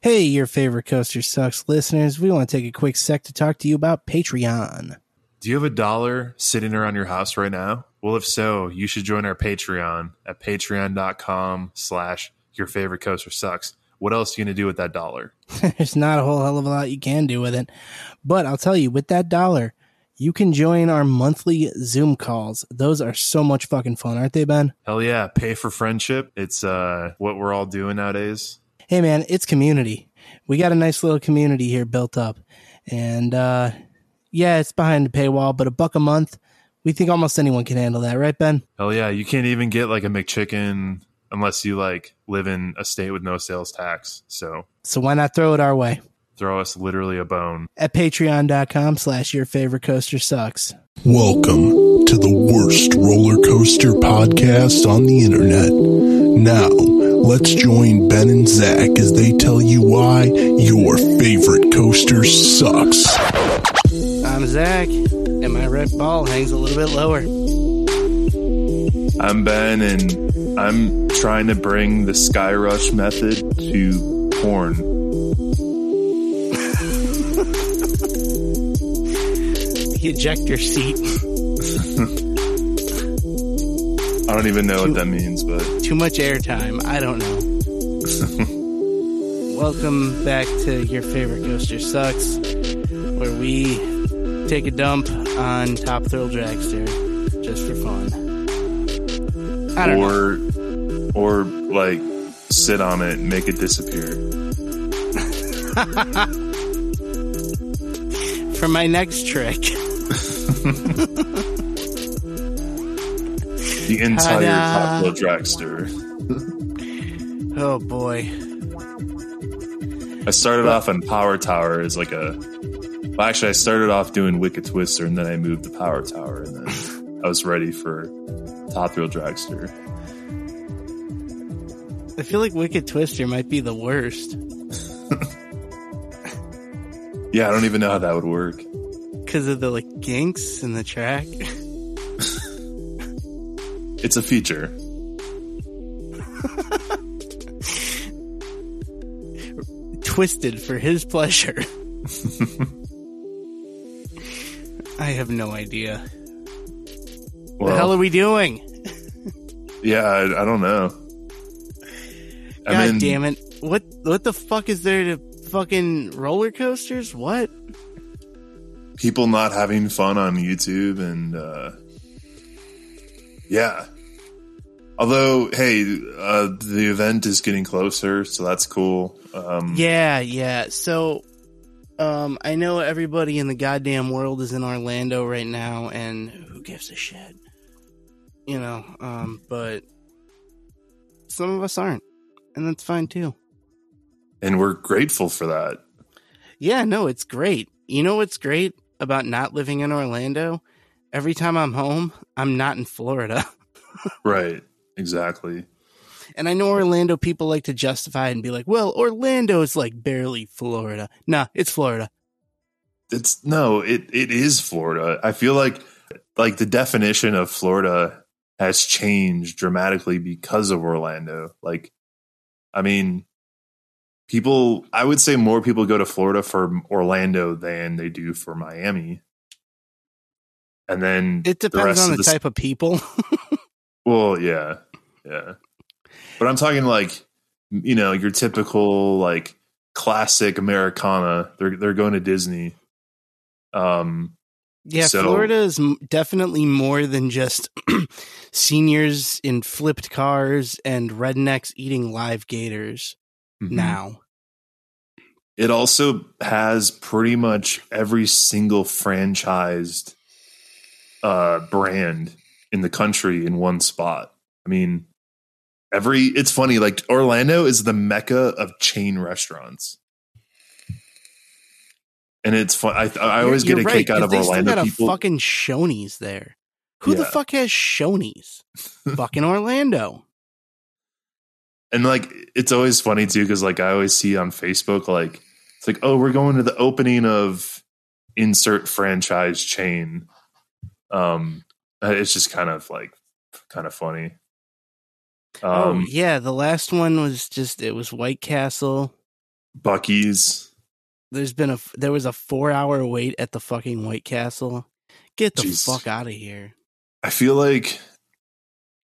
Hey, your favorite Coaster Sucks listeners. We want to take a quick sec to talk to you about Patreon. Do you have a dollar sitting around your house right now? Well, if so, you should join our Patreon at patreon.com slash your favorite coaster sucks. What else are you going to do with that dollar? There's not a whole hell of a lot you can do with it. But I'll tell you, with that dollar, you can join our monthly Zoom calls. Those are so much fucking fun, aren't they, Ben? Hell yeah. Pay for friendship. It's uh, what we're all doing nowadays. Hey, man, it's community. We got a nice little community here built up. And uh, yeah, it's behind the paywall, but a buck a month, we think almost anyone can handle that, right, Ben? Hell yeah. You can't even get like a McChicken unless you like live in a state with no sales tax. So So why not throw it our way? throw us literally a bone. At patreon.com slash your favorite coaster sucks. Welcome to the worst roller coaster podcast on the internet. Now, let's join Ben and Zach as they tell you why your favorite coaster sucks. I'm Zach, and my red ball hangs a little bit lower. I'm Ben, and I'm trying to bring the Skyrush method to porn. Eject your seat. I don't even know what that means, but Too much airtime. I don't know. Welcome back to Your Favorite Coaster Sucks, where we take a dump on Top Thrill Dragster just for fun. I don't know. or or like sit on it and make it disappear. For my next trick, The entire Ta-da. Top Dragster. oh boy. I started off on Power Tower as like a. Well, actually, I started off doing Wicked Twister, and then I moved to Power Tower, and then I was ready for Top Thrill Dragster. I feel like Wicked Twister might be the worst Yeah, I don't even know how that would work. because of the like ginks in the track. It's a feature. Twisted for his pleasure. I have no idea. Well, the hell are we doing? yeah, I, I don't know. I mean, damn it. What what the fuck is there to fucking roller coasters? What? people not having fun on YouTube and uh yeah. Although, hey, uh the event is getting closer, so that's cool. Um Yeah, yeah. So um I know everybody in the goddamn world is in Orlando right now and who gives a shit? You know, um but some of us aren't. And that's fine too. and we're grateful for that. Yeah, no, it's great. You know what's great about not living in Orlando? Every time I'm home, I'm not in Florida. Right. Exactly. And I know Orlando people like to justify it and be like, well, Orlando is like barely Florida. Nah, it's Florida. It's no, it it is Florida. I feel like like the definition of Florida has changed dramatically because of Orlando. Like I mean, people I would say more people go to Florida for Orlando than they do for Miami. And then It depends rest on the the type of people. Well, yeah, yeah. But I'm talking like, you know, your typical like classic Americana. They're they're going to Disney. Um, yeah, So- Florida is definitely more than just seniors in flipped cars and rednecks eating live gators mhm. now. it also has pretty much every single franchised uh brand in the country in one spot. I mean, every it's funny like Orlando is the mecca of chain restaurants. And it's fun. I, I always You're- get a you're kick right, out of Orlando got a people. fucking Shoney's there. Who the fuck has Shoney's? fucking Orlando. and like it's always funny too because like I always see on Facebook like it's like oh we're going to the opening of insert franchise chain. Um, it's just kind of like kind of funny. oh Um, yeah, the last one was just it was White Castle, Buc-ee's. There's been a there was a four hour wait at the fucking White Castle. Get the Jeez. fuck out of here. I feel like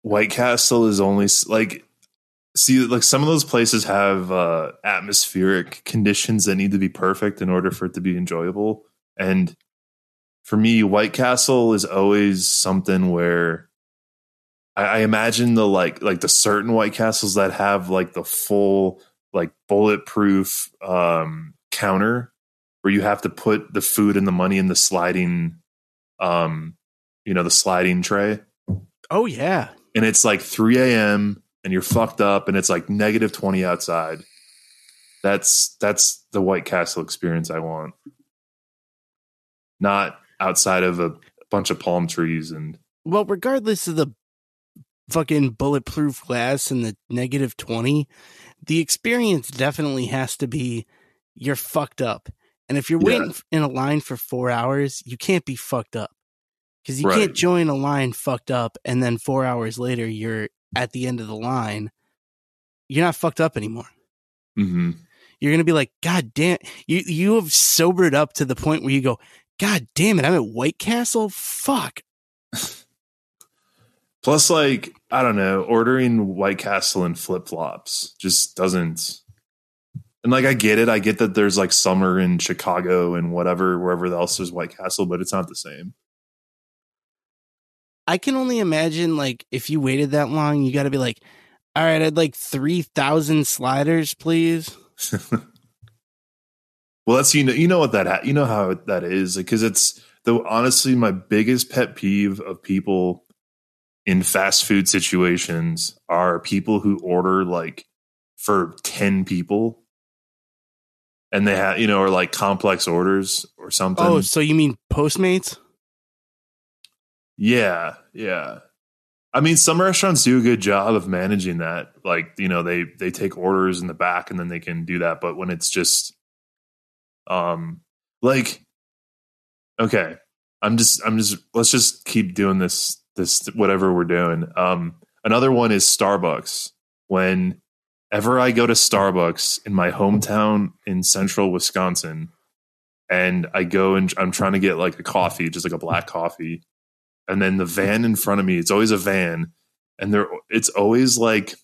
White Castle is only s- like see like some of those places have uh atmospheric conditions that need to be perfect in order for it to be enjoyable and for me White Castle is always something where I, I imagine the like like the certain White Castles that have like the full like bulletproof um counter where you have to put the food and the money in the sliding um you know the sliding tray Oh yeah. and it's like 3 a.m. and you're fucked up and it's like negative 20 outside. That's that's the White Castle experience I want. Not outside of a bunch of palm trees and Well, regardless of the fucking bulletproof glass and the negative 20, the experience definitely has to be you're fucked up. And if you're Yeah. waiting in a line for four hours, you can't be fucked up. Because you Right. can't join a line fucked up and then four hours later you're at the end of the line. You're not fucked up anymore. mhm. You're gonna be like, God damn you you have sobered up to the point where you go, God damn it, I'm at White Castle? Fuck. plus like I don't know, ordering White Castle in flip-flops just doesn't and like I get it, I get that there's like summer in Chicago and whatever wherever else there's White Castle, but it's not the same. I can only imagine like if you waited that long, you got to be like, all right, I'd like three thousand sliders, please. well, that's you know you know what that ha- you know how that is because it's the honestly my biggest pet peeve of people in fast food situations are people who order like for ten people and they have you know or like complex orders or something. Oh, so you mean Postmates? Yeah, yeah. I mean, some restaurants do a good job of managing that. Like, you know, they they take orders in the back and then they can do that. But when it's just, um, like, okay, I'm just, I'm just, let's just keep doing this, this whatever we're doing. Um, another one is Starbucks. Whenever I go to Starbucks in my hometown in central Wisconsin, and I go and I'm trying to get like a coffee, just like a black coffee and then the van in front of me it's always a van and there it's always like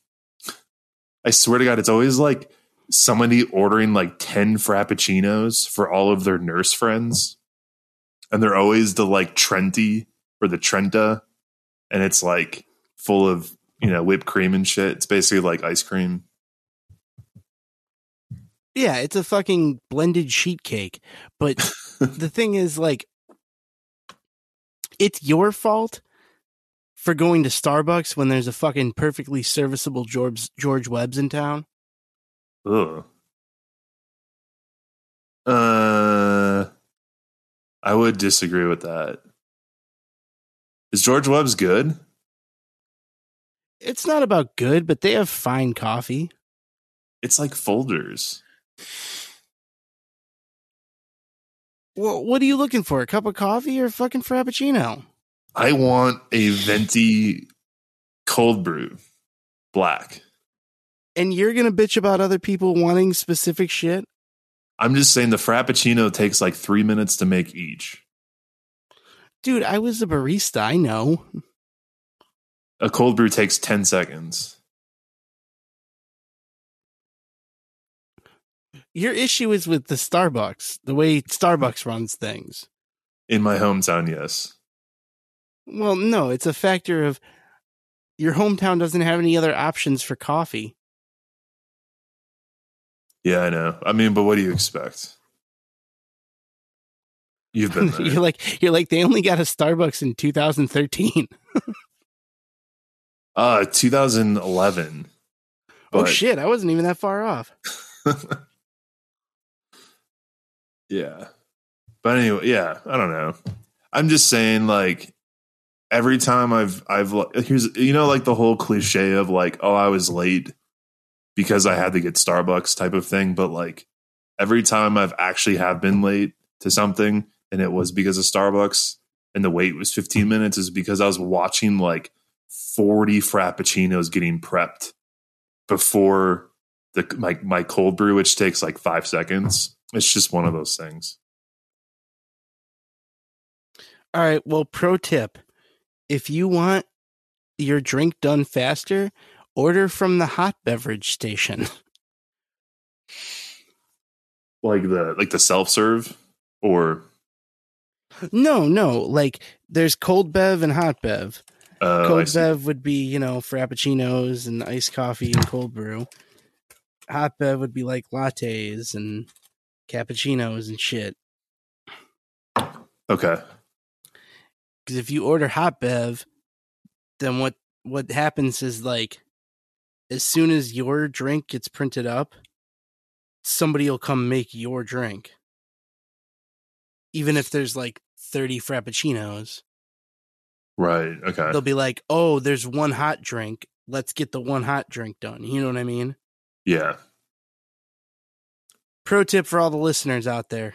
i swear to god it's always like somebody ordering like 10 frappuccinos for all of their nurse friends and they're always the like trenti or the trenta and it's like full of you know whipped cream and shit it's basically like ice cream Yeah, it's a fucking blended sheet cake. But the thing is, like, it's your fault for going to Starbucks when there's a fucking perfectly serviceable George George Webb's in town. Ugh. uh i would disagree with that is george webb's good It's not about good, but they have fine coffee. It's like Folgers. Well, what are you looking for? A cup of coffee or a fucking frappuccino? I want a venti cold brew, black. And you're gonna bitch about other people wanting specific shit? I'm just saying the frappuccino takes like three minutes to make each. Dude, I was a barista. I know. A cold brew takes 10 seconds. Your issue is with the Starbucks, the way Starbucks runs things. In my hometown, yes. Well, no, it's a factor of your hometown doesn't have any other options for coffee. Yeah, I know. I mean, but what do you expect? You've been there. you're like you're like they only got a Starbucks in 2013. uh 2011. oh shit, I wasn't even that far off. yeah. But anyway, yeah, I don't know. I'm just saying like every time I've I've like here's you know like the whole cliche of like oh I was late because I had to get Starbucks type of thing, but like every time I've actually have been late to something and it was because of Starbucks and the wait was 15 minutes is because I was watching like 40 frappuccinos getting prepped before the my my cold brew, which takes like five seconds. It's just one of those things. All right. Well, pro tip: if you want your drink done faster, order from the hot beverage station. Like the like the self serve or no, no, like there's cold bev and hot bev. uh, cold bev would be you know frappuccinos and iced coffee and cold brew. Hot bev would be like lattes and cappuccinos and shit. okay. Because if you order hot bev, then what what happens is like as soon as your drink gets printed up, somebody will come make your drink. Even if there's like 30 frappuccinos, Right. Okay. they'll be like, "Oh, there's one hot drink. Let's get the one hot drink done." You know what I mean? Yeah. Pro tip for all the listeners out there.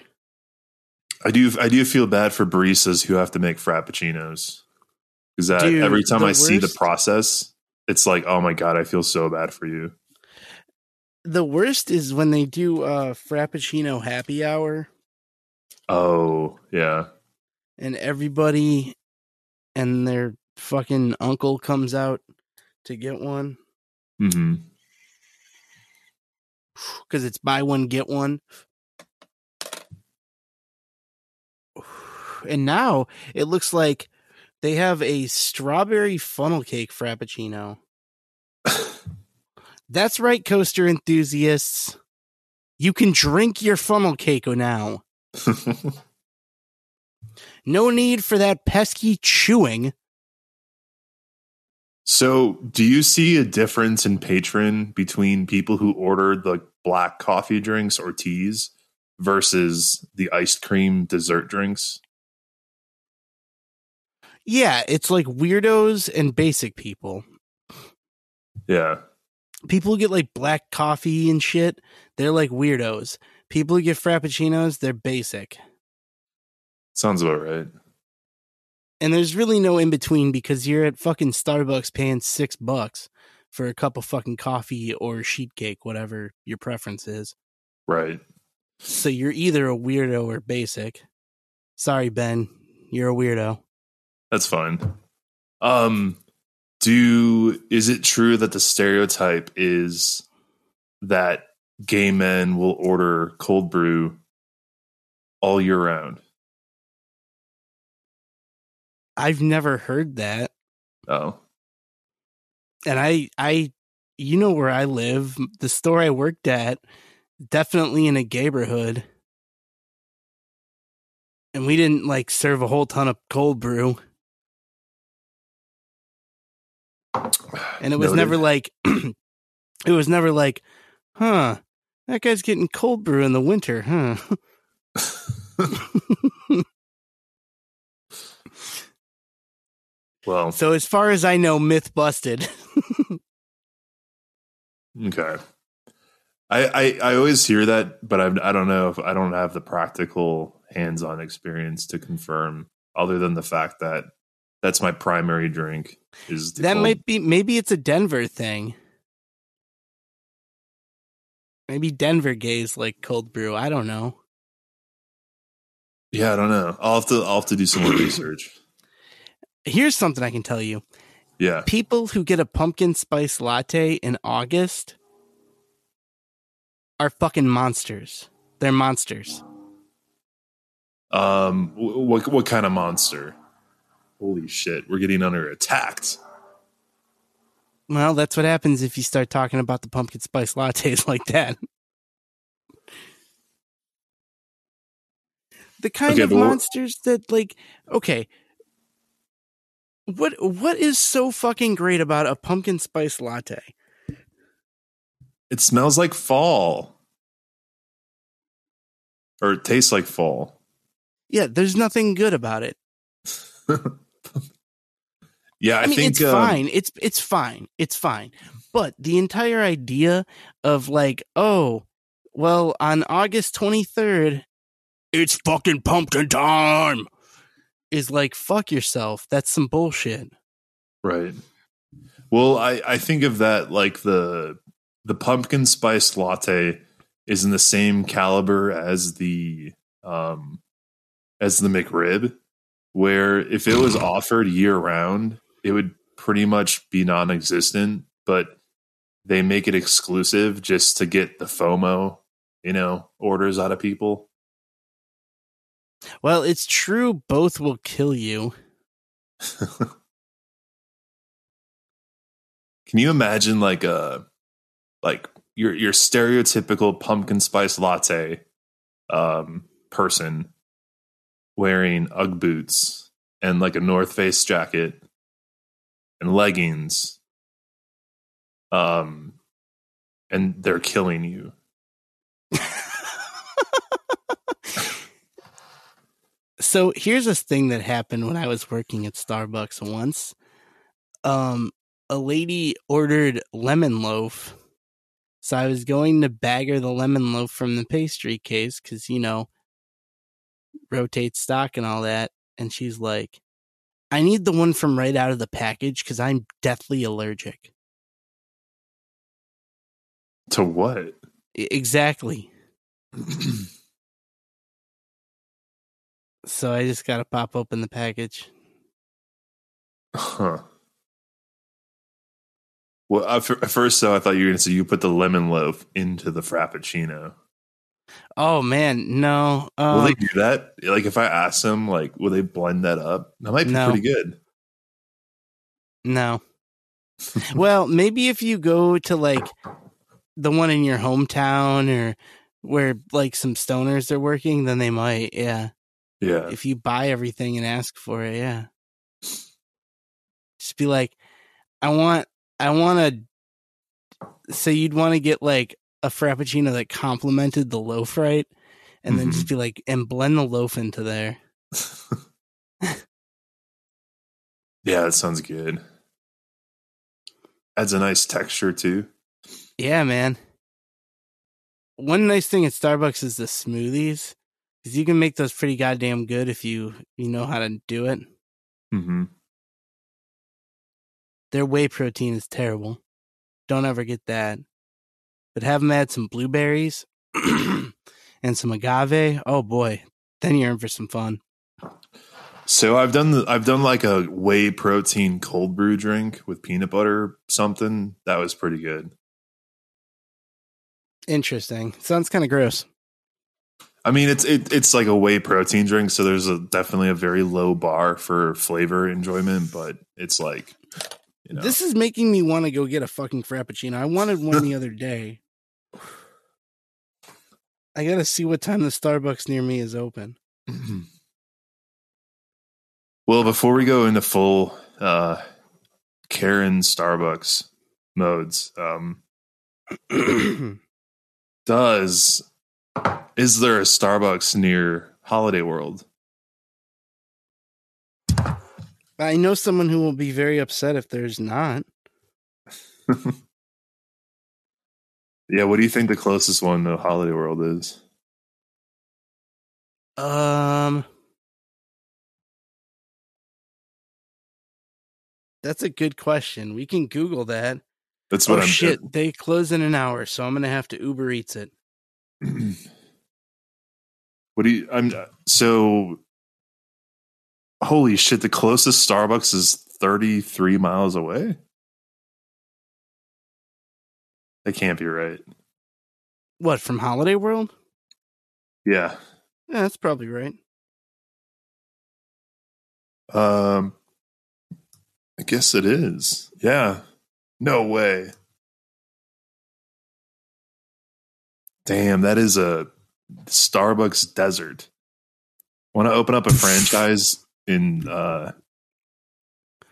I do. I do feel bad for baristas who have to make frappuccinos because that Dude, every time I see the process, it's like, oh my god, I feel so bad for you. The worst is when they do uh frappuccino happy hour Oh yeah. and everybody and their fucking uncle comes out to get one hmm because it's buy one get one. And now it looks like they have a strawberry funnel cake frappuccino. That's right, coaster enthusiasts. You can drink your funnel cake now. No need for that pesky chewing. so, do you see a difference in patron between people who order the black coffee drinks or teas versus the ice cream dessert drinks? Yeah, it's like weirdos and basic people. Yeah. People who get like black coffee and shit, they're like weirdos. People who get frappuccinos, they're basic. Sounds about right. And there's really no in between because you're at fucking Starbucks paying six bucks for a cup of fucking coffee or sheet cake, whatever your preference is. Right. So you're either a weirdo or basic. Sorry, Ben, you're a weirdo. That's fine. Um do is it true that the stereotype is that gay men will order cold brew all year round? I've never heard that. Oh. and I I you know where I live, the store I worked at, definitely in a neighborhood. And we didn't like serve a whole ton of cold brew. And it was Noted. never like it was never like, huh, that guy's getting cold brew in the winter, huh? well, So as far as I know, myth busted. okay. I, I I always hear that, but I I don't know if I don't have the practical hands-on experience to confirm other than the fact that that's my primary drink is that cold- might be maybe it's a Denver thing. Maybe Denver gays like cold brew. I don't know. Yeah, I don't know. I'll have to I'll have to do some more research. Here's something I can tell you. Yeah. People who get a pumpkin spice latte in August are fucking monsters. They're monsters. Um what what kind of monster? Holy shit, we're getting under attacked. Well, that's what happens if you start talking about the pumpkin spice lattes like that. The kind Okay, of monsters that like okay. What what is so fucking great about a pumpkin spice latte? It smells like fall. Or it tastes like fall. Yeah, there's nothing good about it. Yeah, I, I, mean, think it's um, fine. It's it's fine. It's fine. But the entire idea of like, oh, well, on August 23rd, it's fucking pumpkin time is like, fuck yourself. That's some bullshit. Right. Well, I I think of that like the the pumpkin spice latte is in the same caliber as the um as the McRib, where if it was offered year round, it would pretty much be non-existent, but they make it exclusive just to get the FOMO, you know, orders out of people. Well, it's true both will kill you. Can you imagine like a like your your stereotypical pumpkin spice latte um person wearing UGG boots and like a North Face jacket and leggings um and they're killing you. so here's this thing that happened when I was working at Starbucks once. Um, a lady ordered lemon loaf. So I was going to bag her the lemon loaf from the pastry case because, you know, rotate stock and all that. And she's like, I need the one from right out of the package because I'm deathly allergic. To what? Exactly. So I just got to pop open the package. Huh. Well, at first, though, I thought you were going to say you put the lemon loaf into the frappuccino. Oh man, no. Will Um, they do that? Like, if I ask them, like, will they blend that up? That might be No. pretty good. no. well, maybe if you go to like the one in your hometown or where like some stoners are working, then they might. Yeah. Yeah. If you buy everything and ask for it, yeah. Just be like, I want, I want to. So you'd want to get like a frappuccino that complemented the loaf right, and then just be like, and blend the loaf into there. yeah, that sounds good. Adds a nice texture too. Yeah, man. One nice thing at Starbucks is the smoothies, because you can make those pretty goddamn good if you you know how to do it. hmm Their whey protein is terrible. Don't ever get that. But have them add some blueberries and some agave. Oh boy, then you're in for some fun. So I've done the, I've done like a whey protein cold brew drink with peanut butter something that was pretty good. Interesting. Sounds kind of gross. I mean, it's it, it's like a whey protein drink, so there's a definitely a very low bar for flavor enjoyment, but it's like you know, This is making me want to go get a fucking frappuccino. I wanted one the other day. I gotta see what time the Starbucks near me is open. well, before we go into full uh, Karen Starbucks modes, um, does is there a Starbucks near Holiday World? I know someone who will be very upset if there's not. Yeah, what do you think the closest one to Holiday World is? Um, that's a good question. We can Google that. That's what oh I'm shit, they close in an hour, so I'm gonna have to Uber Eats it. what do you I'm so holy shit, the closest Starbucks is 33 miles away? That can't be right. What from Holiday World? Yeah. Yeah, that's probably right. Um I guess it is. Yeah. No way. Damn, that is a Starbucks desert. Want to open up a franchise in uh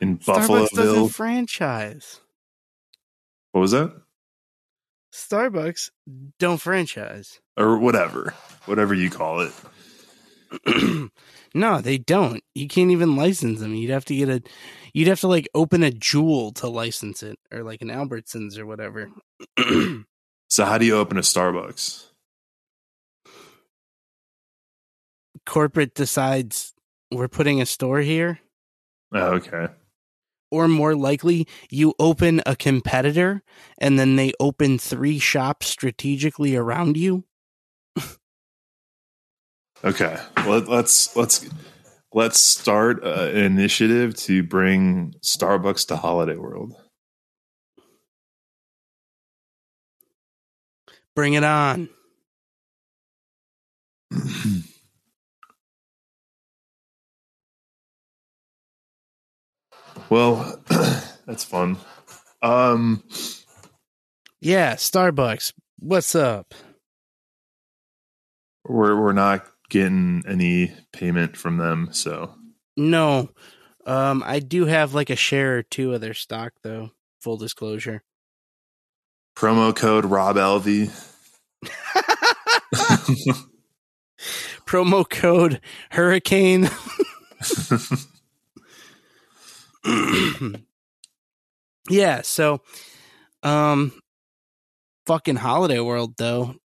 in Starbucks doesn't franchise. What was that? Starbucks don't franchise. Or whatever. Whatever you call it. no, they don't. You can't even license them. You'd have to get a you'd have to like open a jewel to license it or like an Albertsons or whatever. So how do you open a Starbucks? Corporate decides we're putting a store here. Oh, okay. Or more likely, you open a competitor and then they open three shops strategically around you. Okay, Let, let's let's let's start uh, an initiative to bring Starbucks to Holiday World. Bring it on. well, that's fun. Um, yeah, Starbucks. What's up? We're we're not getting any payment from them, so no. Um, I do have like a share or two of their stock, though. Full disclosure. Promo code Rob Alvey. Promo code Hurricane. yeah, so um fucking holiday world though.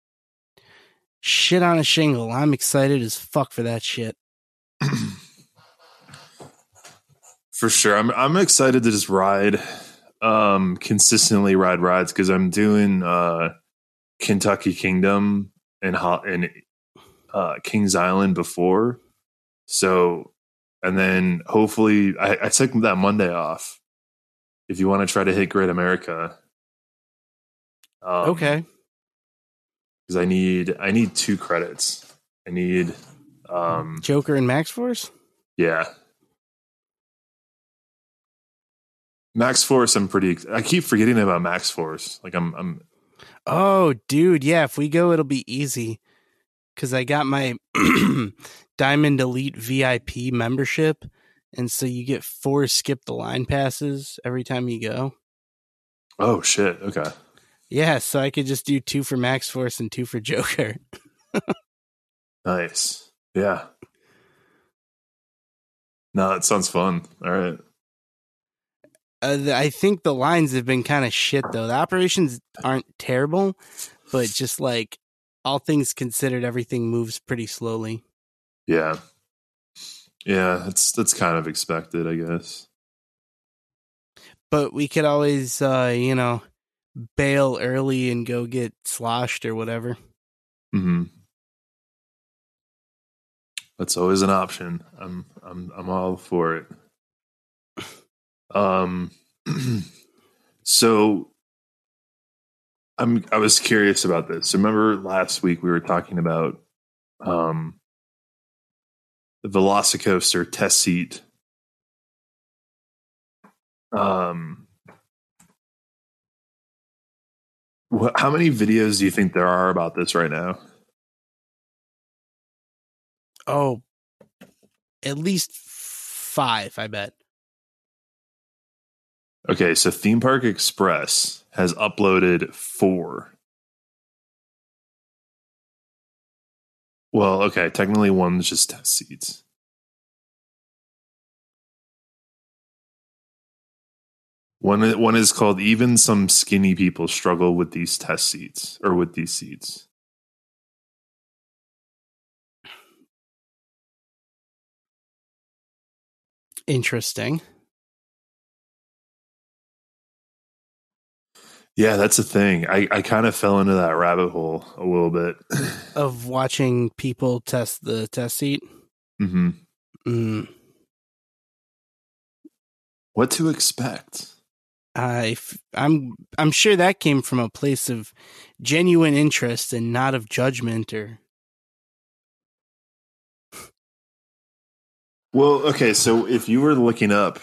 Shit on a shingle. I'm excited as fuck for that shit. for sure. I'm I'm excited to just ride um consistently ride rides because I'm doing uh Kentucky Kingdom and hot and uh Kings Island before. So and then hopefully I, I took that Monday off. If you want to try to hit Great America, um, okay. Because I need I need two credits. I need um Joker and Maxx Force. Yeah. Maxx Force, I'm pretty. I keep forgetting about Maxx Force. Like I'm, I'm. Oh, dude, yeah. If we go, it'll be easy. Cause I got my Diamond Elite VIP membership, and so you get four skip the line passes every time you go. Oh shit! Okay. Yeah, so I could just do two for Maxx Force and two for Joker. nice. Yeah. No, that sounds fun. All right. Uh, I think the lines have been kind of shit though. The operations aren't terrible, but just like all things considered, everything moves pretty slowly. Yeah. Yeah, that's that's kind of expected, I guess. But we could always uh, you know, bail early and go get sloshed or whatever. Mm-hmm. That's always an option. I'm I'm I'm all for it. Um. so I'm I was curious about this. Remember last week we were talking about um the Velocicoaster test seat. Um how many videos do you think there are about this right now? Oh, at least five, I bet. Okay, so Theme Park Express has uploaded four. Well, okay, technically one's just test seats. One one is called even some skinny people struggle with these test seats or with these seats. Interesting. Yeah, that's the thing. I, I kind of fell into that rabbit hole a little bit of watching people test the test seat. Mm-hmm. Mm. What to expect? I I'm I'm sure that came from a place of genuine interest and not of judgment or. Well, okay, so if you were looking up,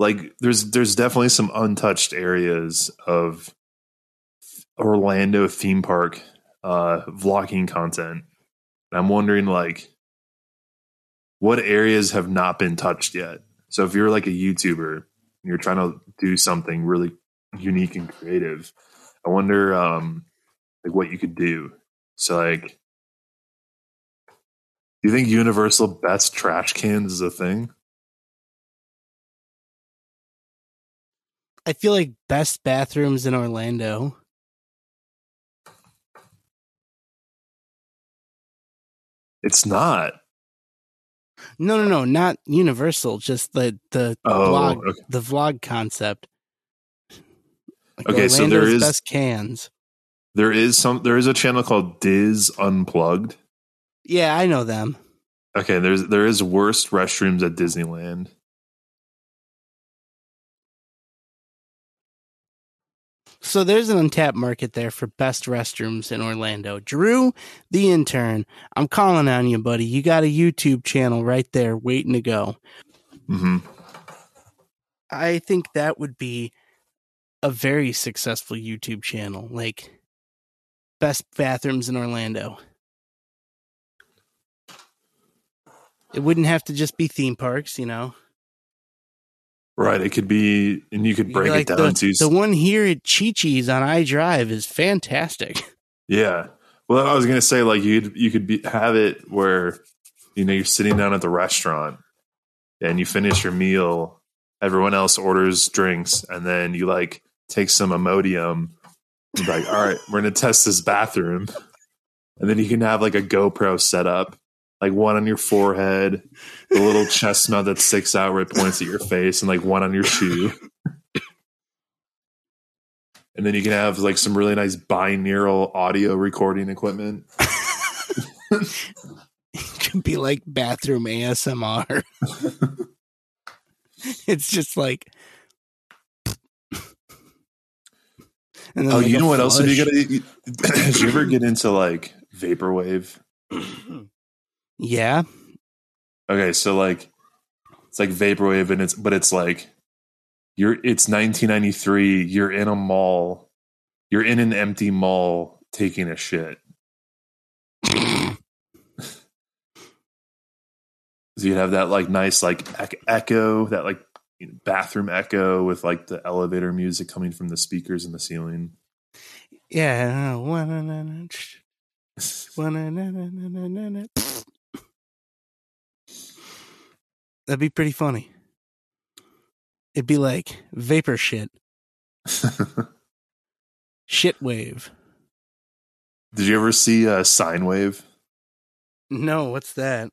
like, there's there's definitely some untouched areas of Orlando theme park uh, vlogging content. I'm wondering, like, what areas have not been touched yet. So if you're like a YouTuber and you're trying to do something really unique and creative, I wonder um like what you could do. So like do you think universal best trash cans is a thing? I feel like best bathrooms in Orlando. It's not. No, no, no, not Universal. Just the the Oh, vlog, okay. the vlog concept. Like Okay, so there is best cans. There is some. There is a channel called DIS Unplugged. Yeah, I know them. Okay, there's there is worst restrooms at Disneyland. So there's an untapped market there for best restrooms in Orlando. Drew, the intern, I'm calling on you, buddy. You got a YouTube channel right there waiting to go. Mm-hmm. I think that would be a very successful YouTube channel. Like best bathrooms in Orlando. It wouldn't have to just be theme parks, you know. Right. It could be, and you could break like, it down the, to the one here at Chi Chi's on iDrive is fantastic. Yeah. Well, I was gonna say like you you could be have it where you know you're sitting down at the restaurant and you finish your meal, everyone else orders drinks, and then you like take some Imodium. Like, all right, we're gonna test this bathroom, and then you can have like a GoPro set up, like one on your forehead, the little chestnut that sticks out where it points at your face, and like one on your shoe. And then you can have like some really nice binaural audio recording equipment. It could be like bathroom ASMR. it's just like. Oh, like you know what else flush. good? Did you ever get into like vaporwave? yeah. Okay, so like it's like vaporwave, and it's but it's like you're it's 1993. You're in a mall. You're in an empty mall taking a shit. So you have that like nice like echo, that like you know, bathroom echo with like the elevator music coming from the speakers in the ceiling. Yeah. Uh, That'd be pretty funny. It'd be like vapor shit, shit wave. Did you ever see uh, Sine Wave? No, what's that?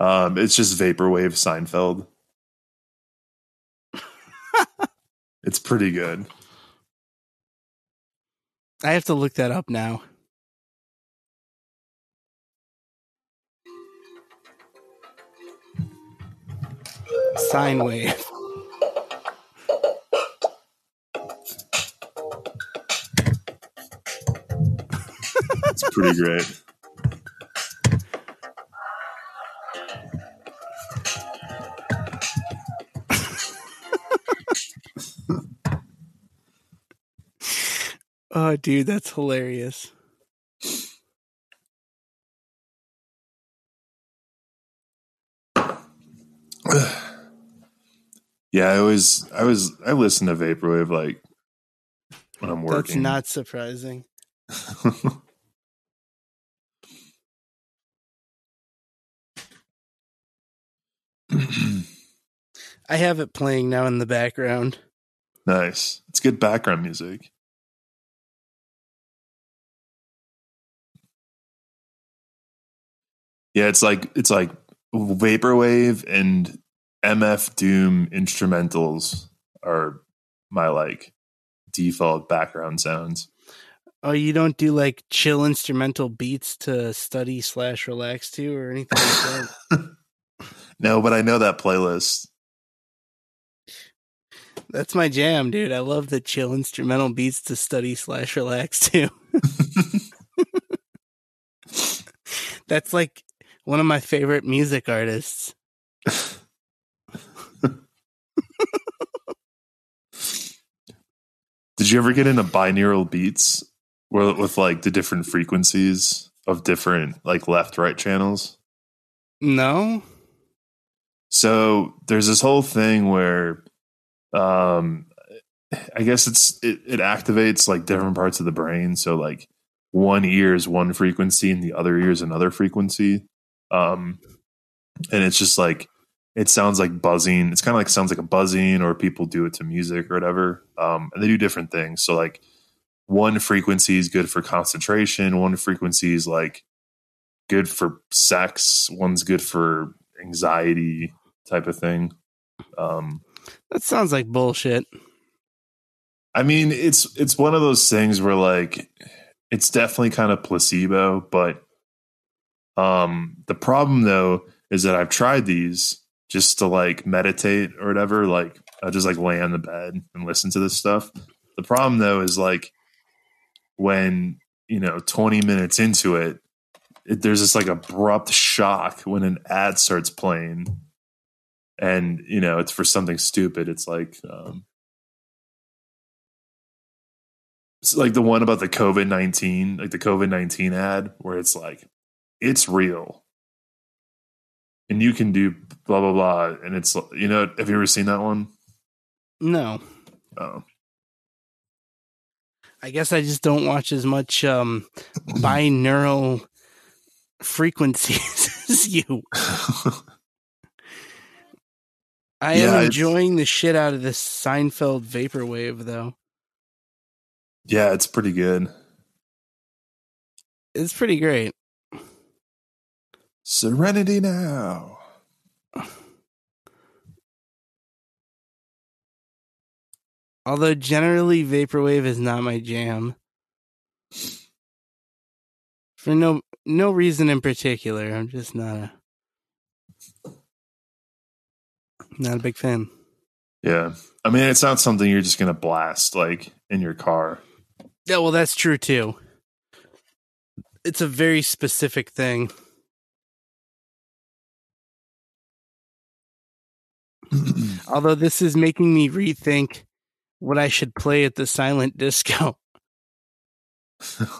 Um, it's just vaporwave Seinfeld. it's pretty good. I have to look that up now. Sine wave. It's pretty great. Oh, dude, that's hilarious. Yeah, I always, I was, I listen to vaporwave like when I'm working. That's not surprising. I have it playing now in the background. nice. It's good background music. Yeah, it's like it's like vaporwave and MF Doom instrumentals are my like default background sounds. Oh, you don't do like chill instrumental beats to study slash relax to or anything like that? No, but I know that playlist. That's my jam, dude. I love the chill instrumental beats to study slash relax to. That's like one of my favorite music artists. Did you ever get into binaural beats where with like the different frequencies of different like left right channels? No? So there's this whole thing where um I guess it's it, it activates like different parts of the brain. So like one ear is one frequency and the other ear is another frequency. Um and it's just like it sounds like buzzing. It's kind of like sounds like a buzzing or people do it to music or whatever. Um and they do different things. So like one frequency is good for concentration, one frequency is like good for sex, one's good for anxiety type of thing. Um, That sounds like bullshit. I mean, it's it's one of those things where like it's definitely kind of placebo, but um the problem though is that I've tried these just to like meditate or whatever, like I just like lay on the bed and listen to this stuff. The problem though is like when, you know, 20 minutes into it, it there's this like abrupt shock when an ad starts playing and you know, it's for something stupid. It's like um it's like the one about the COVID nineteen, like the COVID nineteen ad, where it's like, it's real, and you can do blah blah blah, and it's you know, have you ever seen that one? No. Oh, I guess I just don't watch as much um binaural frequencies as you. I Yeah, am enjoying the shit out of this Seinfeld vaporwave though. yeah, it's pretty good. It's pretty great. Serenity now. Although generally vaporwave is not my jam. For no no reason in particular. I'm just not a not a big fan. Yeah, I mean, it's not something you're just gonna blast like in your car. Yeah, well that's true too. It's a very specific thing. Although this is making me rethink what I should play at the silent disco.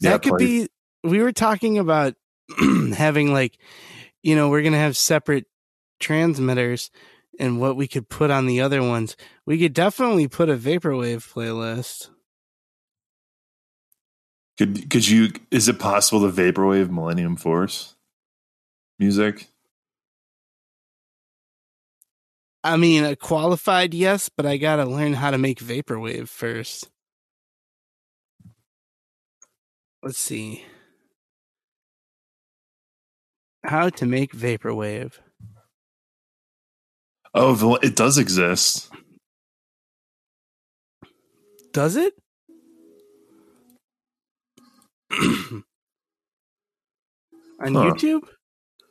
Yeah, that could play- be we were talking about having like you know we're gonna have separate transmitters and what we could put on the other ones we could definitely put a vaporwave playlist Could could you? Is it possible to vaporwave Millennium Force music? I mean a qualified yes but i gotta learn how to make vaporwave first let's see how to make vaporwave Oh, it does exist. Does it? On Huh. YouTube?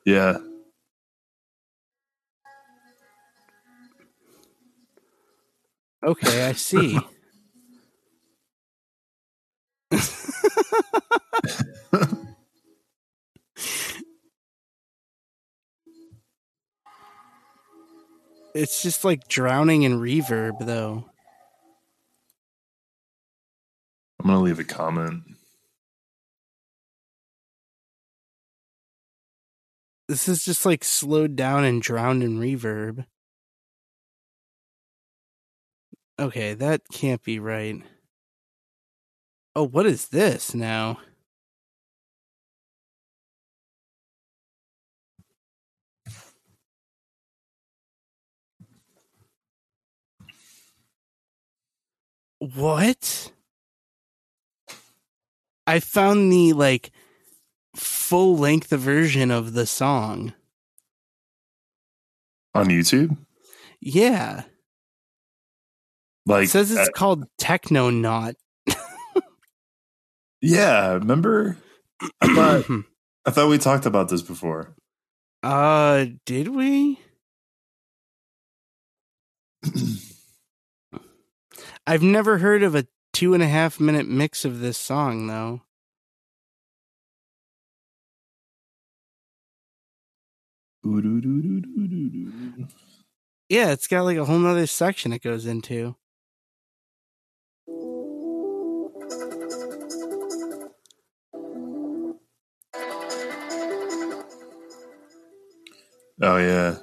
Yeah. Okay, I see. it's just like drowning in reverb, though. I'm gonna leave a comment. This is just like slowed down and drowned in reverb. Okay, that can't be right. Oh, what is this now? What? I found the like full length version of the song. on YouTube. Yeah. Like, it says it's uh, called Techno Not. yeah. Remember, I thought I thought we talked about this before. uh, did we? I've never heard of a two and a half minute mix of this song, though. Yeah, it's got like a whole nother section it goes into. Oh yeah.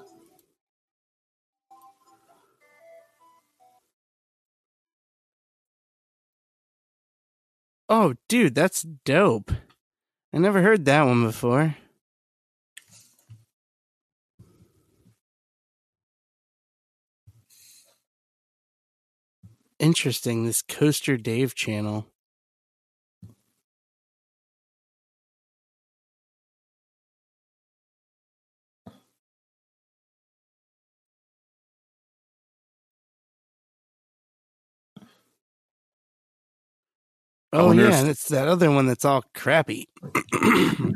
Oh, dude, that's dope. I never heard that one before. Interesting, this Coaster Dave channel. Oh wonder yeah, if- and it's that other one that's all crappy. No,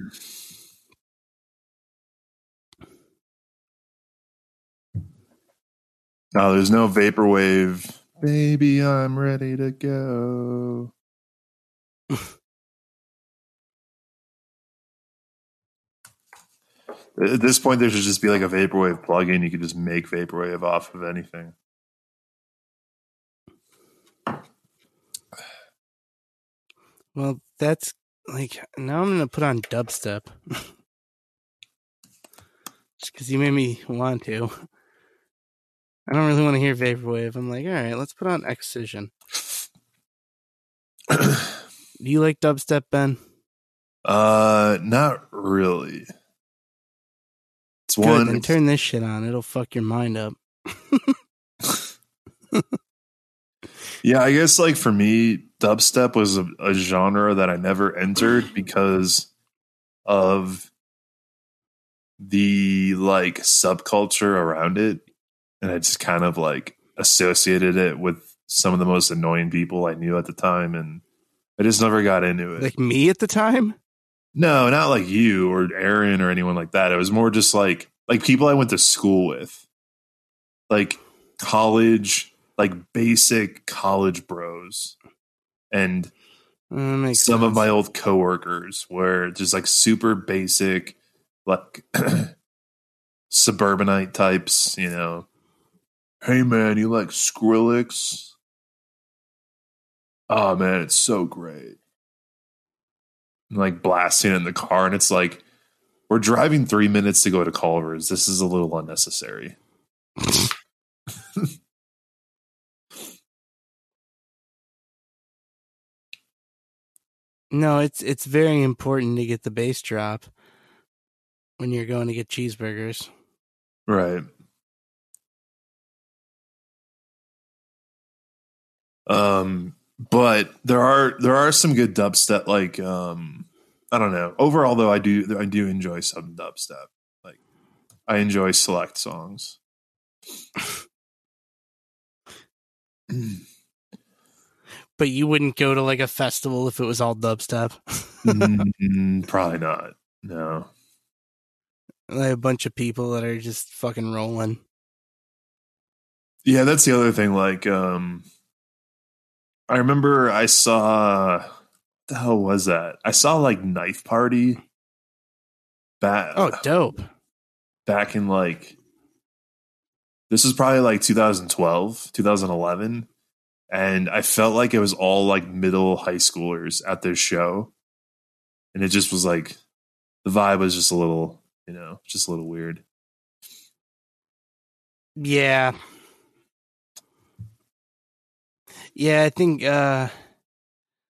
oh, there's no vaporwave. Baby, I'm ready to go. At this point, there should just be like a vaporwave plugin. You could just make vaporwave off of anything. Well, that's like now I'm gonna put on dubstep. Just because you made me want to. I don't really want to hear vaporwave. I'm like, all right, let's put on Excision. Do you like dubstep, Ben? uh, not really. It's Good. one. Then turn this shit on. It'll fuck your mind up. Yeah, I guess like for me, dubstep was a, a genre that I never entered because of the like subculture around it. And I just kind of like associated it with some of the most annoying people I knew at the time. And I just never got into it. Like me at the time. no, not like you or Aaron or anyone like that. It was more just like like people I went to school with. Like college, like basic college bros. And mm, makes some of my old coworkers were just like super basic, like suburbanite types, you know. Hey man, you like Skrillex? Oh man, it's so great. And, like blasting in the car, and it's like we're driving three minutes to go to Culver's. This is a little unnecessary. No, it's it's very important to get the bass drop when you're going to get cheeseburgers. Right. Um, but there are there are some good dubstep. Like, um, I don't know. Overall, though, I do I do enjoy some dubstep. Like, I enjoy select songs. But you wouldn't go to like a festival if it was all dubstep. Mm, probably not. No. like a bunch of people that are just fucking rolling. Yeah, that's the other thing. Like, um, I remember I saw. What the hell was that? I saw like Knife Party. Back. Oh, dope. back in like this is probably like 2012 2011 and i felt like it was all like middle high schoolers at this show and it just was like the vibe was just a little you know just a little weird Yeah. Yeah, I think uh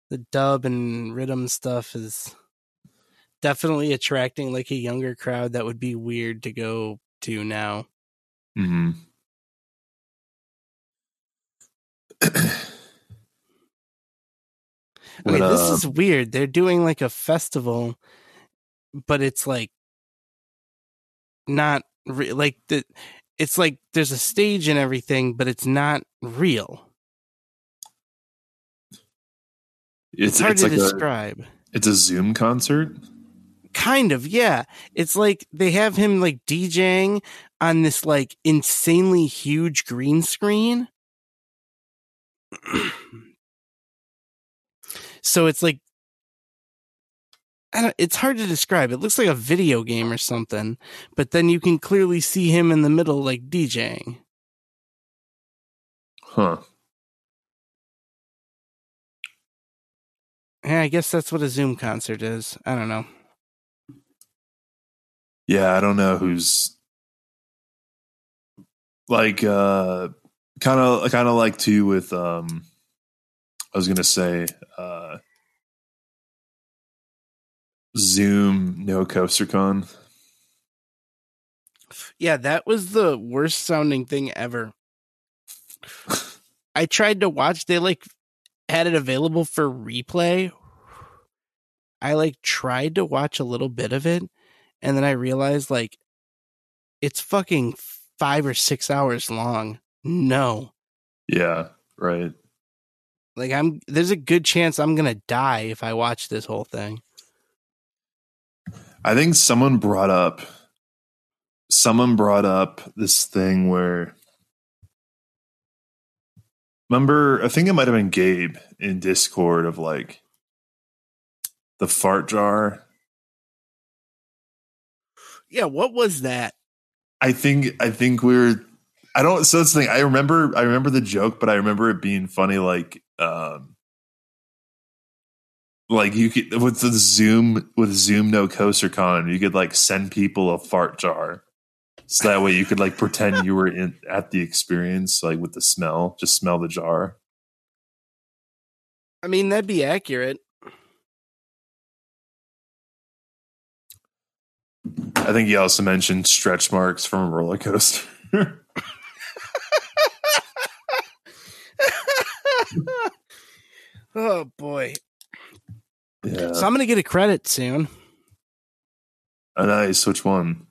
the dub and rhythm stuff is definitely attracting like a younger crowd that would be weird to go to now. mm-hmm. Okay, What, this uh, is weird. They're doing like a festival, but it's like not re- like the. It's like there's a stage and everything, but it's not real. It's, it's, hard it's to like a, describe. it's a zoom concert Kind of, yeah. It's like they have him like DJing on this like insanely huge green screen. So it's like I don't, it's hard to describe. It looks like a video game or something, but then you can clearly see him in the middle like DJing. huh Yeah, I guess that's what a Zoom concert is. I don't know. yeah i don't know who's like uh kind of kind of like too with um i was gonna say uh zoom no coastercon Yeah, that was the worst sounding thing ever. I tried to watch, they like had it available for replay. I like tried to watch a little bit of it, and then I realized like it's fucking five or six hours long. No. yeah right Like I'm there's a good chance I'm gonna die if I watch this whole thing. I think someone brought up someone brought up this thing where remember I think it might have been Gabe in Discord of like the fart jar. Yeah, what was that? I think I think we're I don't so that's the thing. I remember I remember the joke, but I remember it being funny like um like you could with the Zoom with Zoom no coaster con, you could like send people a fart jar. So that way you could like pretend you were in at the experience, like with the smell, just smell the jar. I mean, that'd be accurate. I think he also mentioned stretch marks from a roller coaster. oh boy. yeah. So I'm gonna get a credit soon. Oh, nice. Which one?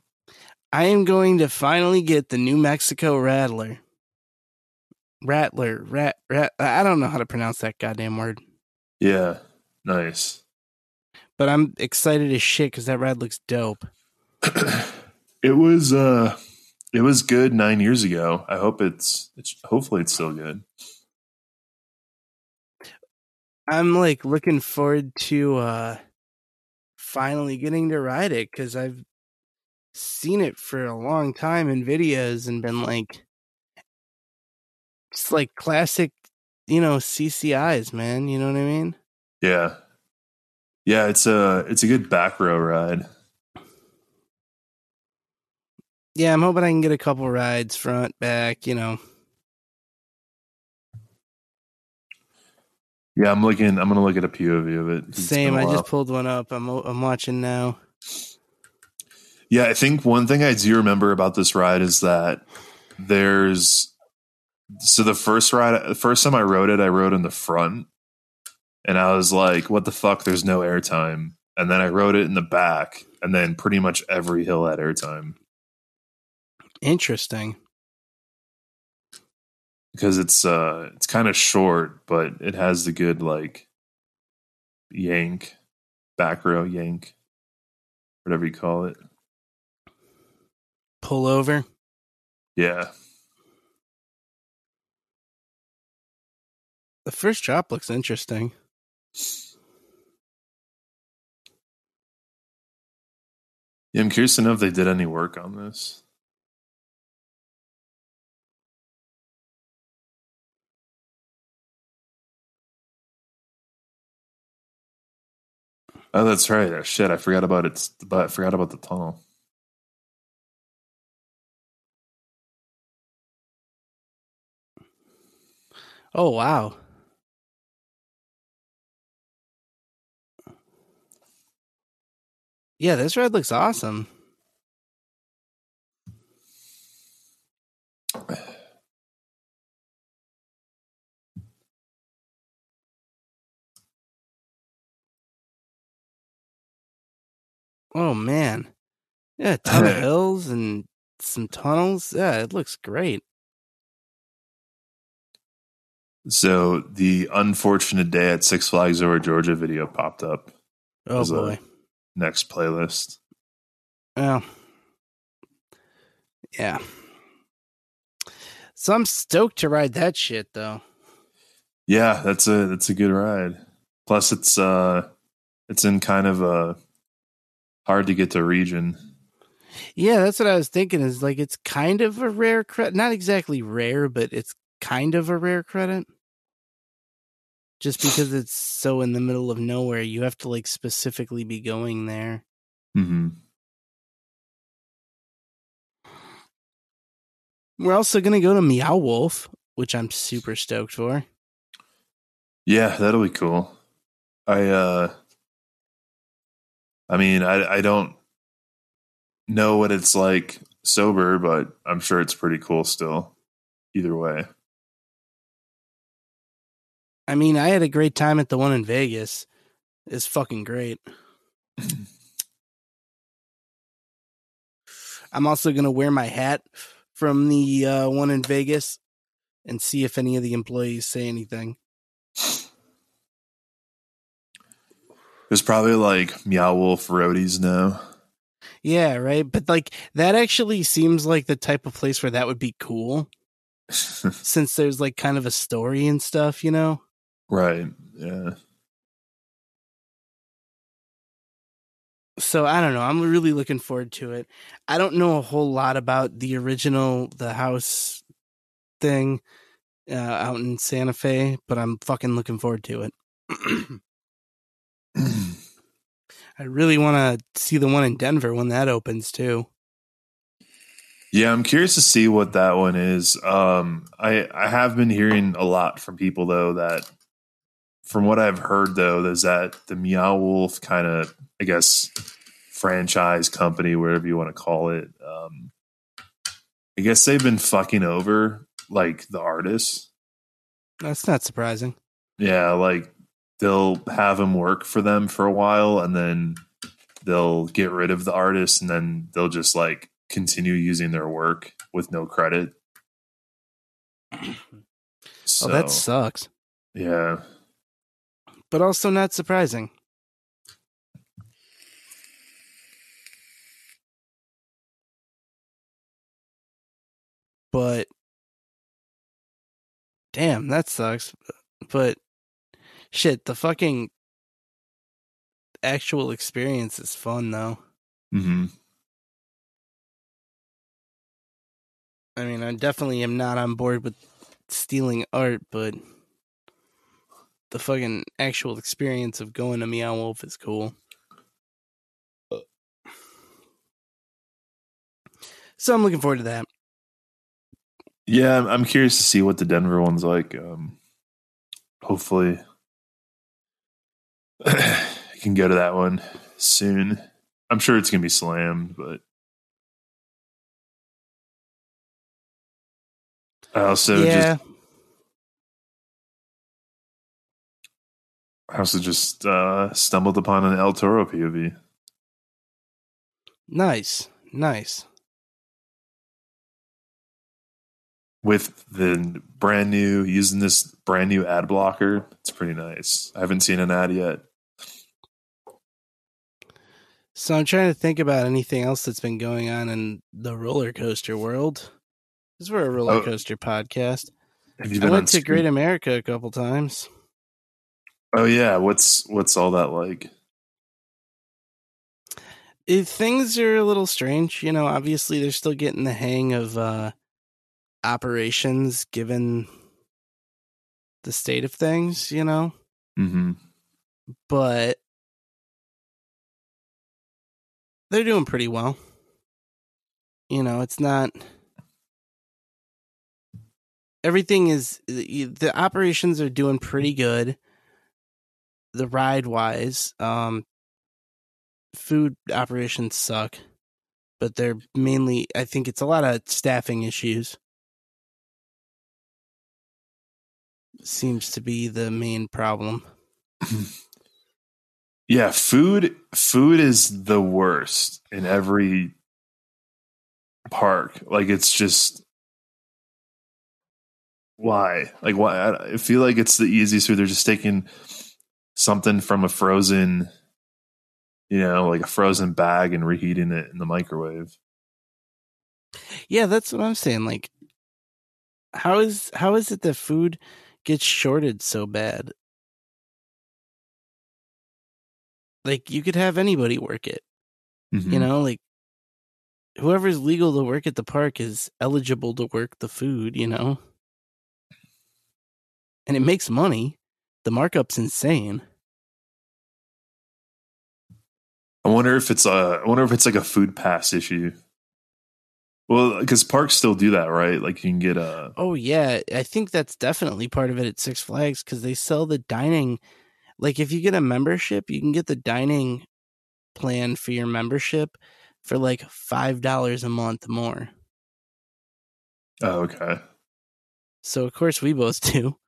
I am going to finally get the New Mexico Rattler. Rattler, rat, rat. I don't know how to pronounce that goddamn word, Yeah. Nice. but I'm excited as shit because that rad looks dope. it was uh it was good nine years ago. I hope it's it's hopefully it's still good. I'm like looking forward to uh finally getting to ride it because I've seen it for a long time in videos and been like, just like classic, you know, CCIs, man. You know what I mean? Yeah. Yeah, it's a it's a good back row ride. Yeah, I'm hoping I can get a couple rides front, back, you know. Yeah, I'm looking I'm gonna look at a POV of it. It's Same. I just pulled one up. I'm I'm watching now. Yeah, I think one thing I do remember about this ride is that there's so the first ride the first time I rode it, I rode in the front and I was like, what the fuck, there's no airtime. And then I rode it in the back, and then pretty much every hill had airtime. Interesting. Because it's uh it's kind of short, but it has the good like yank, back row yank, whatever you call it. Pull over. Yeah. The first drop looks interesting. Yeah, I'm curious to know if they did any work on this. Oh, that's right. Oh, shit, I forgot about it. But I forgot about the tunnel. Oh wow. Yeah, this ride looks awesome. Oh man. Yeah, a ton of hills and some tunnels. Yeah, it looks great. So the unfortunate day at Six Flags Over Georgia video popped up. Oh boy. Next playlist. Well, yeah. So I'm stoked to ride that shit though. Yeah, that's a that's a good ride. Plus, it's uh, it's in kind of a hard to get to region. Yeah, that's what I was thinking. Is like it's kind of a rare credit, not exactly rare, but it's kind of a rare credit. Just because it's so in the middle of nowhere, you have to like specifically be going there. Mm-hmm. We're also gonna go to Meow Wolf, which I'm super stoked for. Yeah, that'll be cool. I uh, I mean, I I don't know what it's like sober, but I'm sure it's pretty cool still. Either way. I mean, I had a great time at the one in Vegas. It's fucking great. I'm also gonna wear my hat from the uh, one in Vegas and see if any of the employees say anything. There's probably like Meow Wolf roadies now. Yeah, right. But like that actually seems like the type of place where that would be cool, since there's like kind of a story and stuff, you know. right. Yeah. So I don't know. I'm really looking forward to it. I don't know a whole lot about the original the house thing uh, out in Santa Fe, but I'm fucking looking forward to it. I really want to see the one in Denver when that opens too. Yeah, I'm curious to see what that one is. Um, I I have been hearing a lot from people though that, from what I've heard though, is that the Meow Wolf kind of, I guess, franchise company, whatever you want to call it. Um, I guess they've been fucking over like the artists. That's not surprising. Yeah, like they'll have them work for them for a while, and then they'll get rid of the artist, and then they'll just like continue using their work with no credit. So oh, that sucks. yeah, But also not surprising. But damn, that sucks. But shit, the fucking actual experience is fun though. hmm I mean, I definitely am not on board with stealing art, but the fucking actual experience of going to Meow Wolf is cool. So I'm looking forward to that. yeah. I'm- I'm curious to see what the Denver one's like. Um, hopefully, I can go to that one soon. I'm sure it's gonna be slammed, but I also yeah, just I also just uh, stumbled upon an El Toro POV. nice, nice. with the brand new using this brand new ad blocker. It's pretty nice. I haven't seen an ad yet. So I'm trying to think about anything else that's been going on in the roller coaster world. Is we're a roller Oh. coaster podcast. Have you I went to? Great America a couple times. Oh yeah, what's what's all that like? It, things are a little strange, you know. Obviously, they're still getting the hang of uh, operations, given the state of things, you know. Mm-hmm. But they're doing pretty well. You know, it's not. Everything is the operations are doing pretty good. The ride wise, um, food operations suck, but they're mainly. I think it's a lot of staffing issues. Seems to be the main problem. Yeah, food food is the worst in every park. Like it's just why? Like why? I feel like it's the easiest food. They're just taking something from a frozen, you know, like a frozen bag and reheating it in the microwave. Yeah, that's what I'm saying. Like, how is how is it that food gets shorted so bad? Like, you could have anybody work it. Mhm. You know, like whoever's legal to work at the park is eligible to work the food. You know, and it makes money. The markup's insane. I wonder if it's a. I wonder if it's like a food pass issue. Well, because parks still do that, right? Like you can get a. Oh yeah, I think that's definitely part of it at Six Flags because they sell the dining. Like if you get a membership, you can get the dining plan for your membership for like five dollars a month more. Oh, okay. So of course we both do.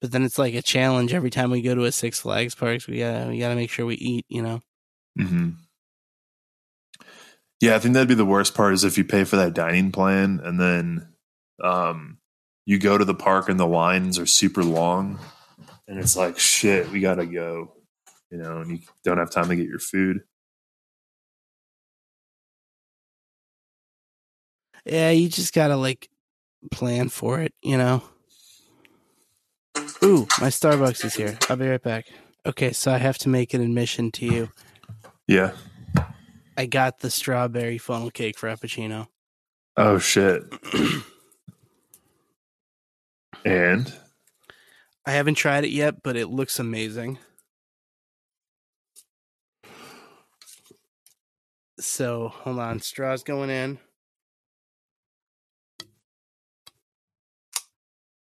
But then it's like a challenge every time we go to a Six Flags parks. We gotta we gotta make sure we eat. You know. hmm Yeah, I think that'd be the worst part is if you pay for that dining plan and then, um, you go to the park and the lines are super long, and it's like shit, we gotta go, you know, and you don't have time to get your food. Yeah, you just gotta like plan for it, you know. Ooh, my Starbucks is here. I'll be right back. Okay, so I have to make an admission to you. Yeah. I got the strawberry funnel cake frappuccino. Oh shit. and I haven't tried it yet, but it looks amazing. So hold on, straws going in.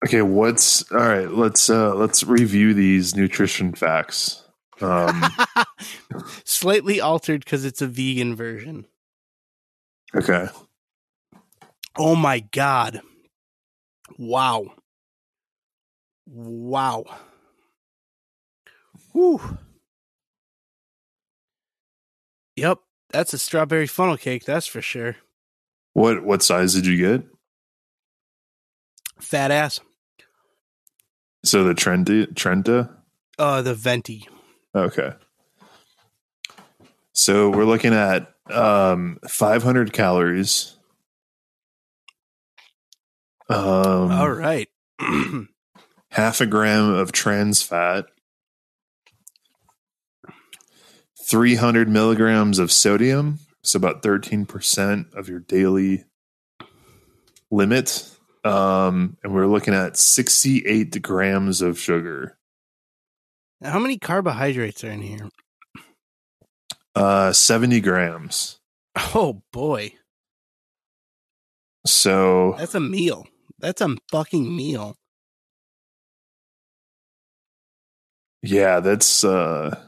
okay, what's all right? Let's uh let's review these nutrition facts. Um, Slightly altered because it's a vegan version. okay. Oh my god! Wow! Wow! Whew! Yep, that's a strawberry funnel cake. That's for sure. What what size did you get? Fat ass. So the Trenta Trenta. Uh, the venti. Okay. So we're looking at um 500 calories. Um All right. half a gram of trans fat, 300 milligrams of sodium, so about 13% of your daily limit. Um, and we're looking at 68 grams of sugar. How many carbohydrates are in here? Uh, 70 grams. Oh boy, So that's a meal. That's a fucking meal. Yeah, that's uh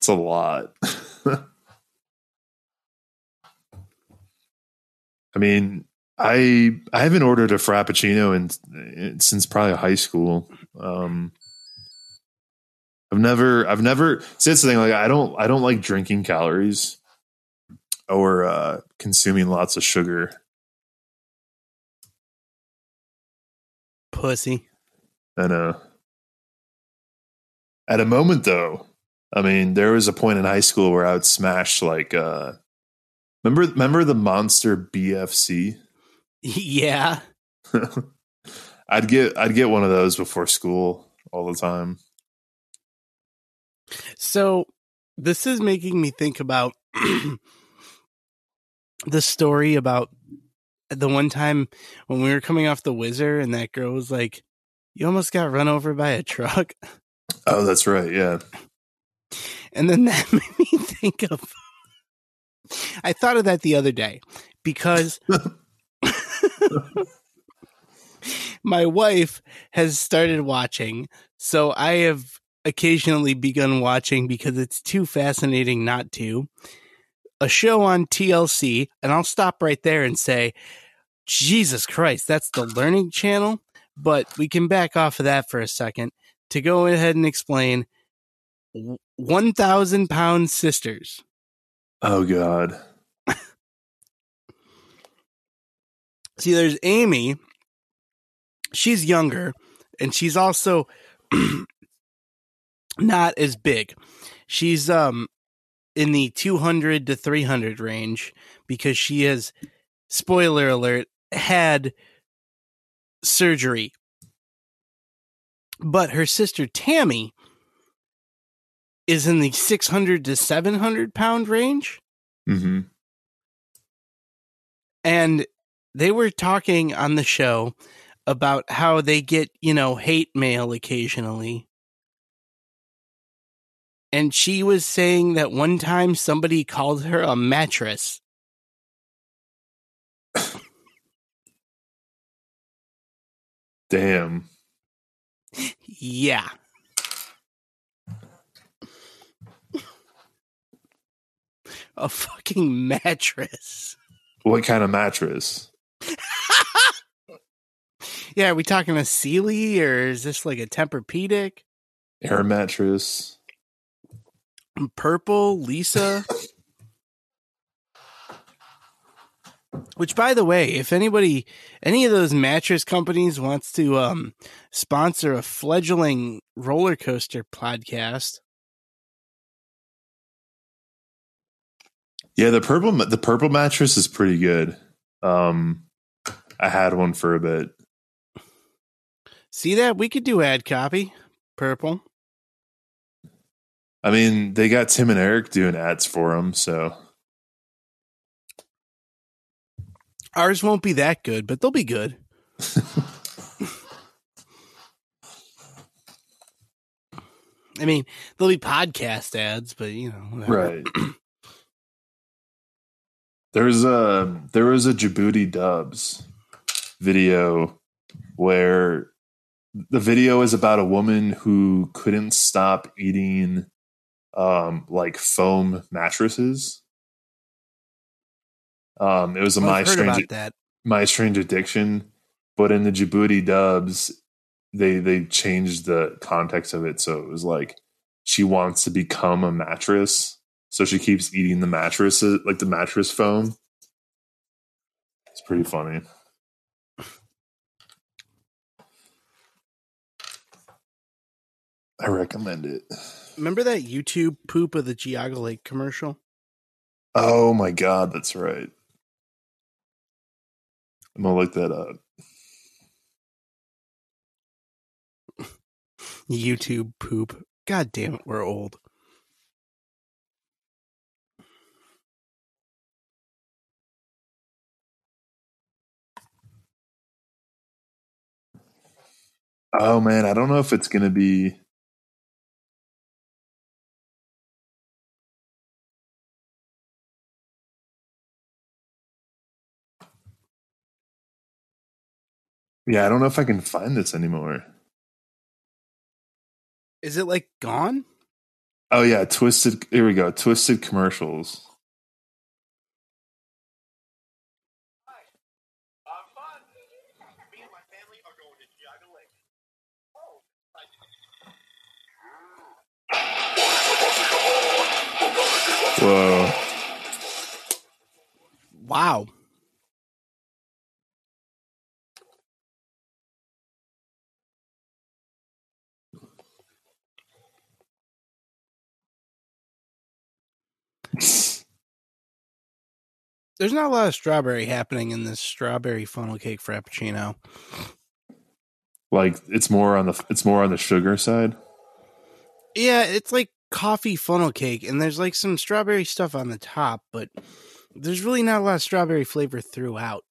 it's a lot. I mean, I I haven't ordered a frappuccino in, since probably high school. Um I've never I've never see that's the thing like I don't I don't like drinking calories or uh consuming lots of sugar. Pussy. I know. At a moment though, I mean, there was a point in high school where I would smash like uh remember remember the monster BFC? Yeah. I'd get I'd get one of those before school all the time. So this is making me think about the story about the one time when we were coming off the Whizzer and that girl was like, "You almost got run over by a truck," Oh, that's right. Yeah. and then that made me think of. I thought of that the other day because my wife has started watching, so I have occasionally begun watching because it's too fascinating not to. A show on TLC, and I'll stop right there and say, Jesus Christ, that's the Learning Channel. But we can back off of that for a second to go ahead and explain 1,000 Pound Sisters. Oh God. See, there's Amy. She's younger, and she's also not as big. She's um in the 200 to 300 range because she has spoiler alert had surgery. But her sister Tammy is in the 600 to 700 pound range Mm-hmm. and they were talking on the show about how they get, you know, hate mail occasionally. And she was saying that one time somebody called her a mattress. Damn. Yeah. A fucking mattress. What kind of mattress? Yeah, are we talking a Sealy or is this like a Tempur-Pedic? Air mattress. Purple, Lisa? Which, by the way, if anybody, any of those mattress companies wants to um, sponsor a fledgling roller coaster podcast, Yeah, the purple the purple mattress is pretty good. Um, I had one for a bit. see that we could do ad copy. Purple. I mean, they got Tim and Eric doing ads for them, so Ours won't be that good, but they'll be good. I mean, there'll be podcast ads, but you know, whatever. right. There's a there was a Jaboody Dubs video where the video is about a woman who couldn't stop eating um like foam mattresses. Um, it was a I've my strange my strange addiction, but in the Jaboody Dubs, they they changed the context of it, so it was like she wants to become a mattress, so she keeps eating the mattress like the mattress foam. It's pretty funny. I recommend it. Remember that YouTube poop of the Geauga Lake commercial? Oh my god, that's right. Gonna look that up. YouTube poop. God damn it, we're old. Oh man, I don't know if it's gonna be. Yeah, I don't know if I can find this anymore. Is it like gone? Oh yeah, twisted. Here we go. Twisted commercials. Whoa. Wow. There's not a lot of strawberry happening in this strawberry funnel cake frappuccino. Like it's more on the it's more on the sugar side. Yeah, it's like coffee funnel cake, and there's like some strawberry stuff on the top, but there's really not a lot of strawberry flavor throughout.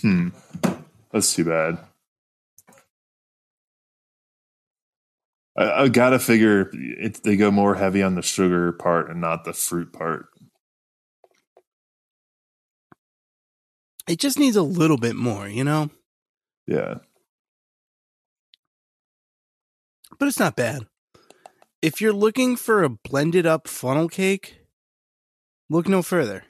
Hmm. That's too bad. I, I gotta figure it, they go more heavy on the sugar part and not the fruit part. It just needs a little bit more, you know? Yeah. But it's not bad. If you're looking for a blended up funnel cake, look no further.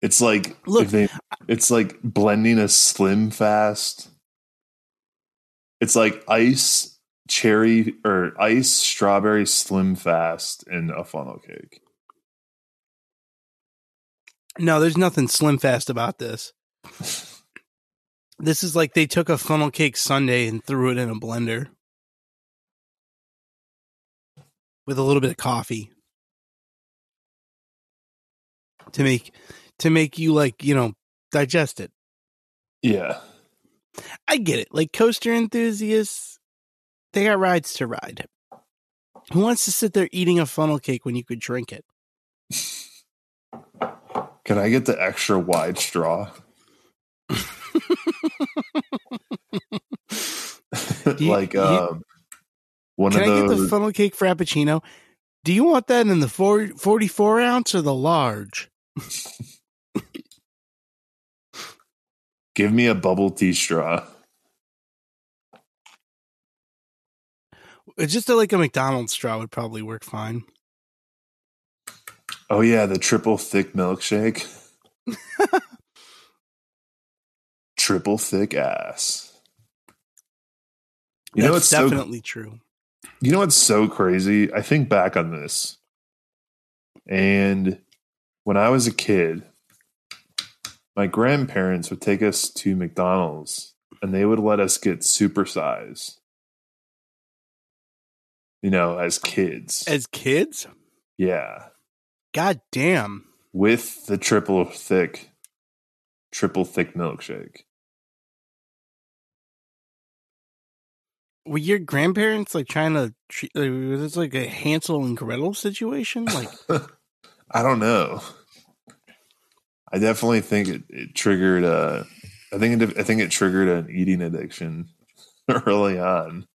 It's like Look, they, it's like blending a slim fast. It's like ice cherry or ice strawberry slim fast in a funnel cake. No, there's nothing slim fast about this. This is like they took a funnel cake sundae and threw it in a blender with a little bit of coffee to make to make you like, you know, digest it. Yeah. I get it. Like coaster enthusiasts, they got rides to ride. Who wants to sit there eating a funnel cake when you could drink it? Can I get the extra wide straw? you- like you- um one Can of I get the those funnel cake frappuccino? Do you want that in the 40, 44 ounce or the large? give me a bubble tea straw. It's just a, like a McDonald's straw would probably work fine. Oh yeah, the triple thick milkshake. triple thick ass. You know That's what's so definitely true. You know what's so crazy? I think back on this. And when I was a kid, my grandparents would take us to McDonald's and they would let us get supersize. You know, as kids. As kids, yeah. god damn. With the triple thick triple thick milkshake. Were your grandparents like trying to treat? Like, was this like a Hansel and Gretel situation? Like, I don't know. I definitely think it, it triggered. Uh, I think it, I think it triggered an eating addiction early on.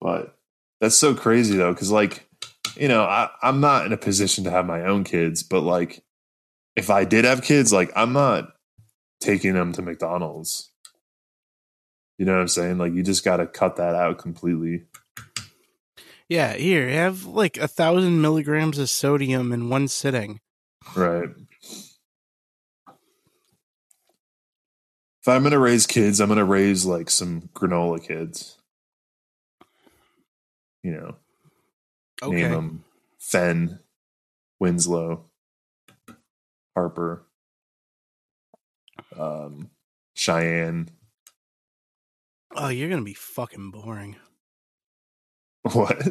But that's so crazy though, because like you know, I, I'm not in a position to have my own kids, but like if I did have kids, like I'm not taking them to McDonald's. You know what I'm saying? Like you just got to cut that out completely. yeah, here have like a thousand milligrams of sodium in one sitting. Right. If I'm gonna raise kids, I'm gonna raise like some granola kids. You know, name them Fenn, Winslow, Harper, um, Cheyenne. oh, you're gonna be fucking boring. What?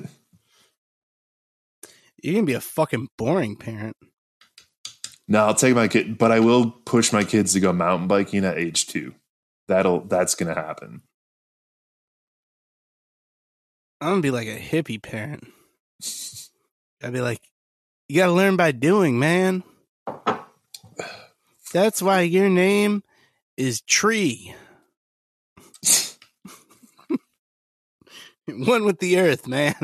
You're gonna be a fucking boring parent. No, I'll take my kid, but I will push my kids to go mountain biking at age two. That'll that's gonna happen. I'm gonna be like a hippie parent. I'd be like, you gotta learn by doing, man. That's why your name is Tree. One with the earth, man.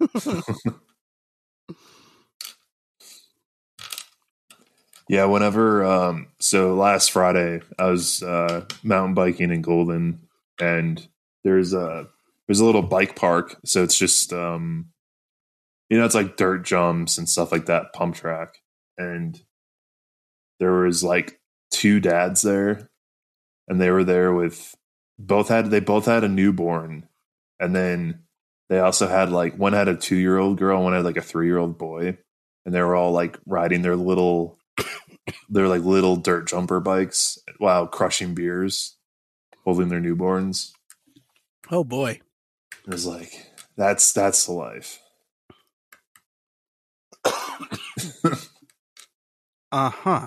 Yeah, whenever um so last Friday I was uh mountain biking in Golden and there's a there's a little bike park, so it's just um you know it's like dirt jumps and stuff like that, pump track. And there was like two dads there and they were there with both had they both had a newborn and then they also had like one had a 2-year-old girl, one had like a 3-year-old boy and they were all like riding their little they're like little dirt jumper bikes while crushing beers, holding their newborns. Oh boy. It was like that's that's the life. Uh huh.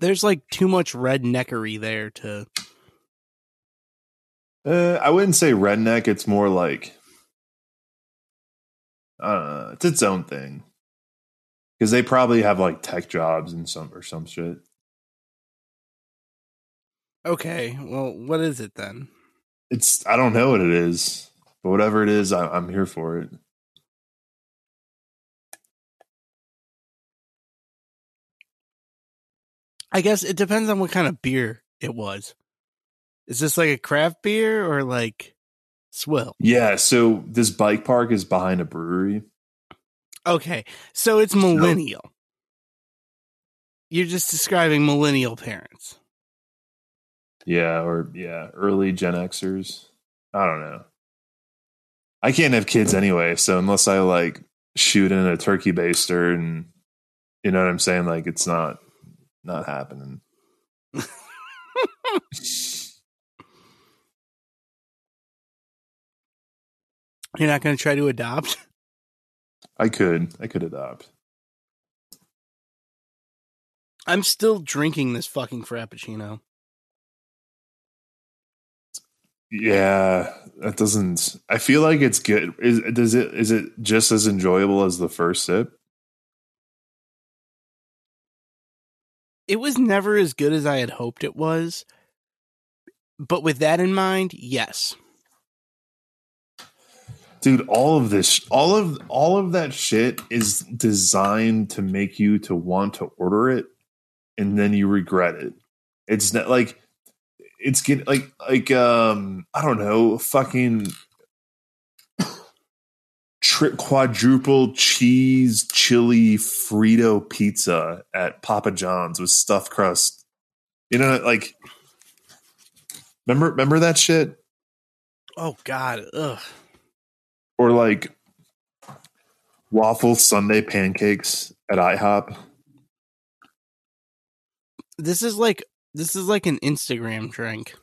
There's like too much redneckery there to. Uh, I wouldn't say redneck. It's more like uh, it's its own thing because they probably have like tech jobs and some or some shit. Okay, well, what is it then? It's I don't know what it is, but whatever it is, I, I'm here for it. I guess it depends on what kind of beer it was. Is this like a craft beer or like swill? Yeah. So this bike park is behind a brewery. Okay, so it's millennial. You're just describing millennial parents. Yeah, or yeah, early Gen Xers. I don't know. I can't have kids anyway, so unless I like shoot in a turkey baster and you know what I'm saying, like it's not not happening. You're not going to try to adopt? I could. I could adopt. I'm still drinking this fucking frappuccino. Yeah, that doesn't I feel like it's good. Is does it is it just as enjoyable as the first sip? It was never as good as I had hoped it was. But with that in mind, yes. Dude all of this all of all of that shit is designed to make you to want to order it and then you regret it it's not like it's get like like um i don't know fucking tri- quadruple cheese chili frito pizza at papa john's with stuffed crust you know like Remember remember that shit? Oh God, ugh. Or like waffle Sunday pancakes at IHOP. This is like this is like an Instagram drink.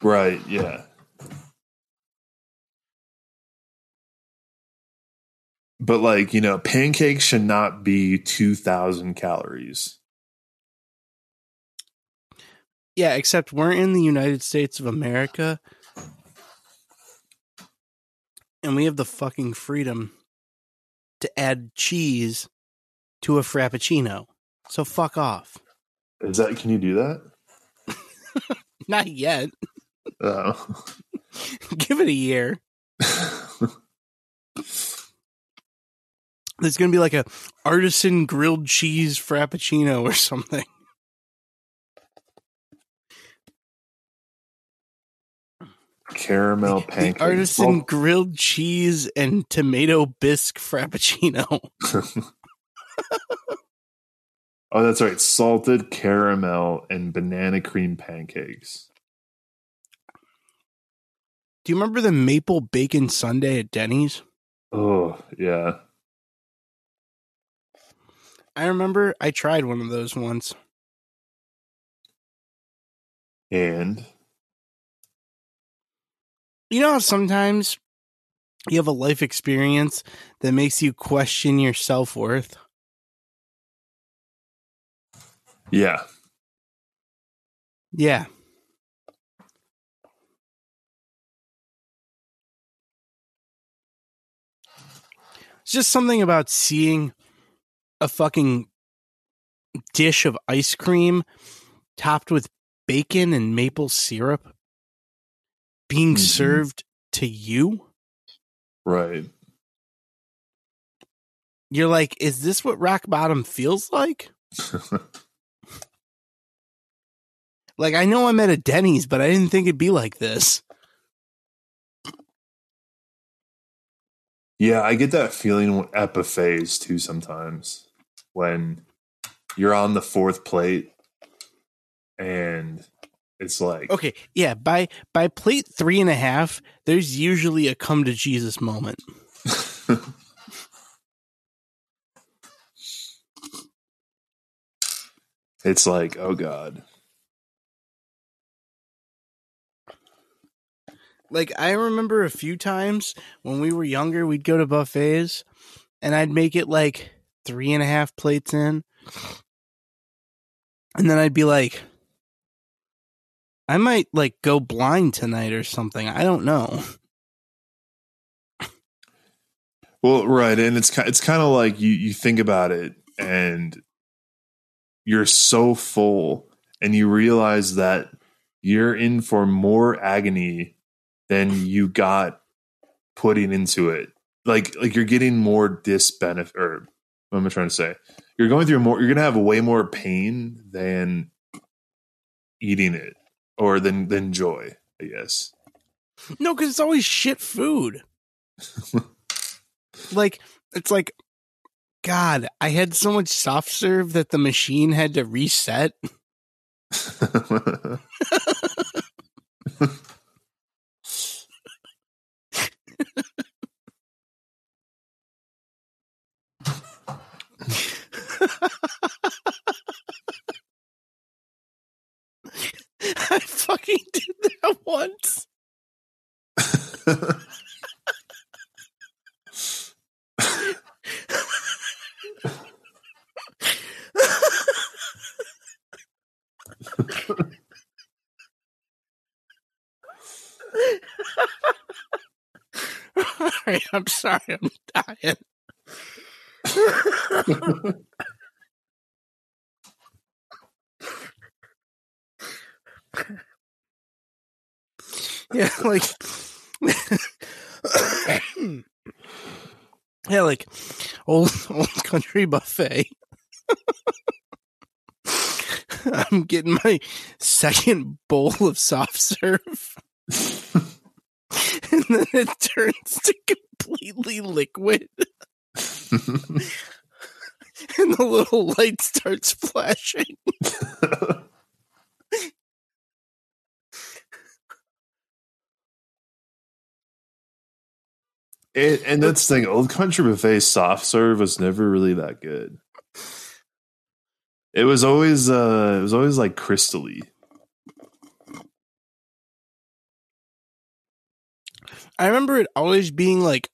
Right, yeah. But like, you know, pancakes should not be 2000 calories. Yeah, except we're in the United States of America and we have the fucking freedom to add cheese to a frappuccino. So fuck off. Is that can you do that? Not yet. Oh. Give it a year. There's gonna be like a artisan grilled cheese frappuccino or something. Caramel The pancakes. artisan grilled cheese and tomato bisque frappuccino. oh, that's right. Salted caramel and banana cream pancakes. Do you remember the maple bacon sundae at Denny's? Oh, yeah. I remember I tried one of those once. And You know how sometimes you have a life experience that makes you question your self worth? yeah. Yeah. It's just something about seeing a fucking dish of ice cream topped with bacon and maple syrup being Mhm. served to you. Right. You're like, is this what rock bottom feels like? Like, I know I'm at a Denny's, but I didn't think it'd be like this. yeah, I get that feeling at buffets too sometimes when you're on the fourth plate and it's like Okay, yeah, by by plate three and a half, there's usually a come to Jesus moment. it's like, oh god. Like I remember a few times when we were younger, we'd go to buffets and I'd make it like three and a half plates in. And then I'd be like, I might like go blind tonight or something. I don't know. Well, right, and it's it's kind of like you you think about it, and you're so full, and you realize that you're in for more agony than you got putting into it. Like like you're getting more disbenefit, or what am I trying to say? You're going through more. You're gonna have way more pain than eating it, or than than joy. I guess. No, because it's always shit food. like it's like God, I had so much soft serve that the machine had to reset. I fucking did that once. All right, I'm sorry, I'm dying. yeah, like yeah, like old old country buffet. I'm getting my second bowl of soft serve. and then it turns to completely liquid and the little light starts flashing. It, and that's the thing. Old Country Buffet soft serve was never really that good. It was always uh it was always like crystally. I remember it always being like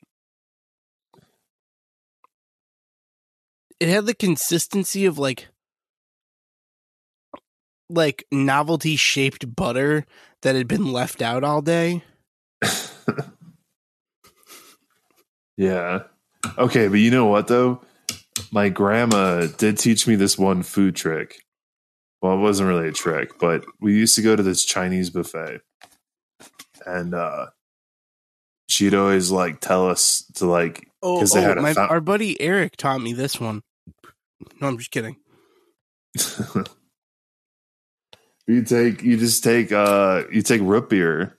it had the consistency of like like novelty shaped butter that had been left out all day. yeah. Okay, but you know what though? My grandma did teach me this one food trick. Well, it wasn't really a trick, but we used to go to this Chinese buffet. And uh she'd always like tell us to like Oh, oh had my, fount- our buddy Eric taught me this one. No, I'm just kidding. you take you just take uh you take root beer.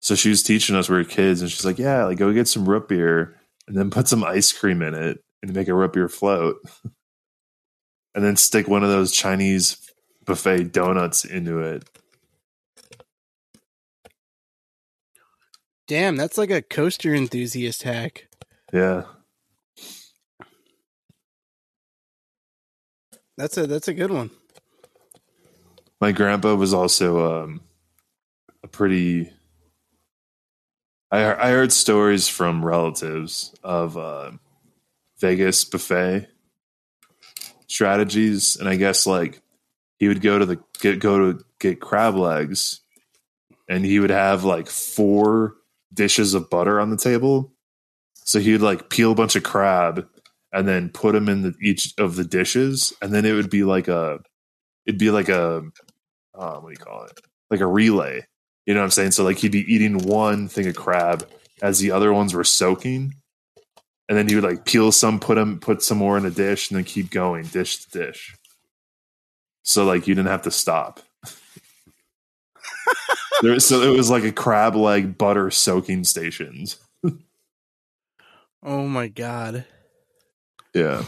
So she was teaching us we were kids and she's like, Yeah, like go get some root beer and then put some ice cream in it and make a root beer float. and then stick one of those Chinese buffet donuts into it. Damn, that's like a coaster enthusiast hack. Yeah. That's a that's a good one. My grandpa was also um a pretty I I heard stories from relatives of uh, Vegas buffet strategies, and I guess like he would go to the get go to get crab legs, and he would have like four dishes of butter on the table. So he would like peel a bunch of crab and then put them in the, each of the dishes, and then it would be like a it'd be like a uh, what do you call it? Like a relay. You know what I'm saying? So like he'd be eating one thing of crab as the other ones were soaking, and then he would like peel some, put them, put some more in a dish, and then keep going dish to dish. So like you didn't have to stop. there, so it was like a crab leg butter soaking stations. Oh my god. Yeah.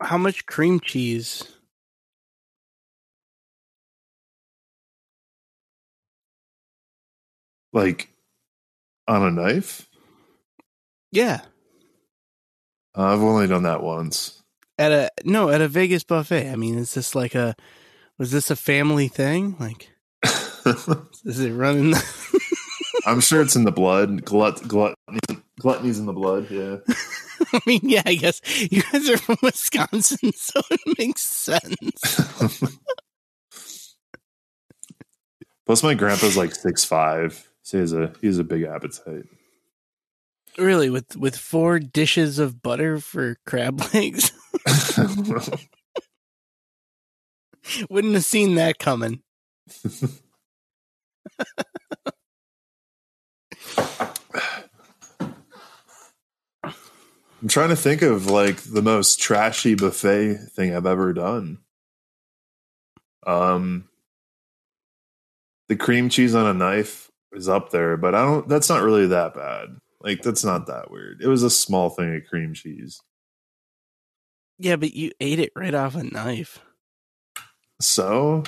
How much cream cheese? Like on a knife. Yeah. Uh, I've only done that once. At a no, at a Vegas buffet. I mean, is this like a was this a family thing? Like is it running I'm sure it's in the blood. Glut, glut, gluttony's in the blood. Yeah. I mean, yeah, I guess you guys are from Wisconsin, so it makes sense. Plus, my grandpa's like six five, so he has a he has a big appetite. Really, with with four dishes of butter for crab legs, wouldn't have seen that coming. I'm trying to think of like the most trashy buffet thing I've ever done. Um, the cream cheese on a knife is up there, but I don't. That's not really that bad. Like that's not that weird. It was a small thing of cream cheese. Yeah, but you ate it right off a knife. So,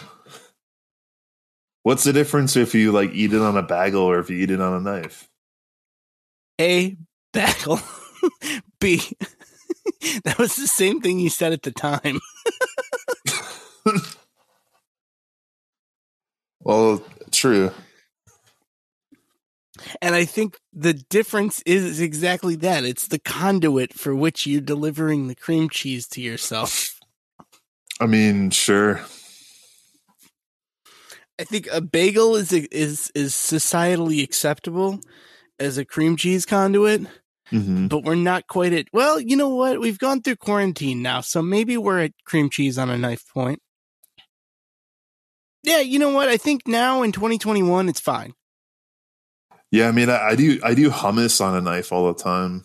what's the difference if you like eat it on a bagel or if you eat it on a knife? A bagel. B. that was the same thing you said at the time. Well, true. And I think the difference is exactly that. It's the conduit for which you're delivering the cream cheese to yourself. I mean, sure. I think a bagel is is is societally acceptable as a cream cheese conduit, hmm but we're not quite at well, you know what? We've gone through quarantine now, so maybe we're at cream cheese on a knife point. Yeah, you know what? I think now in 2021 it's fine. Yeah, I mean, I, I do. I do hummus on a knife all the time.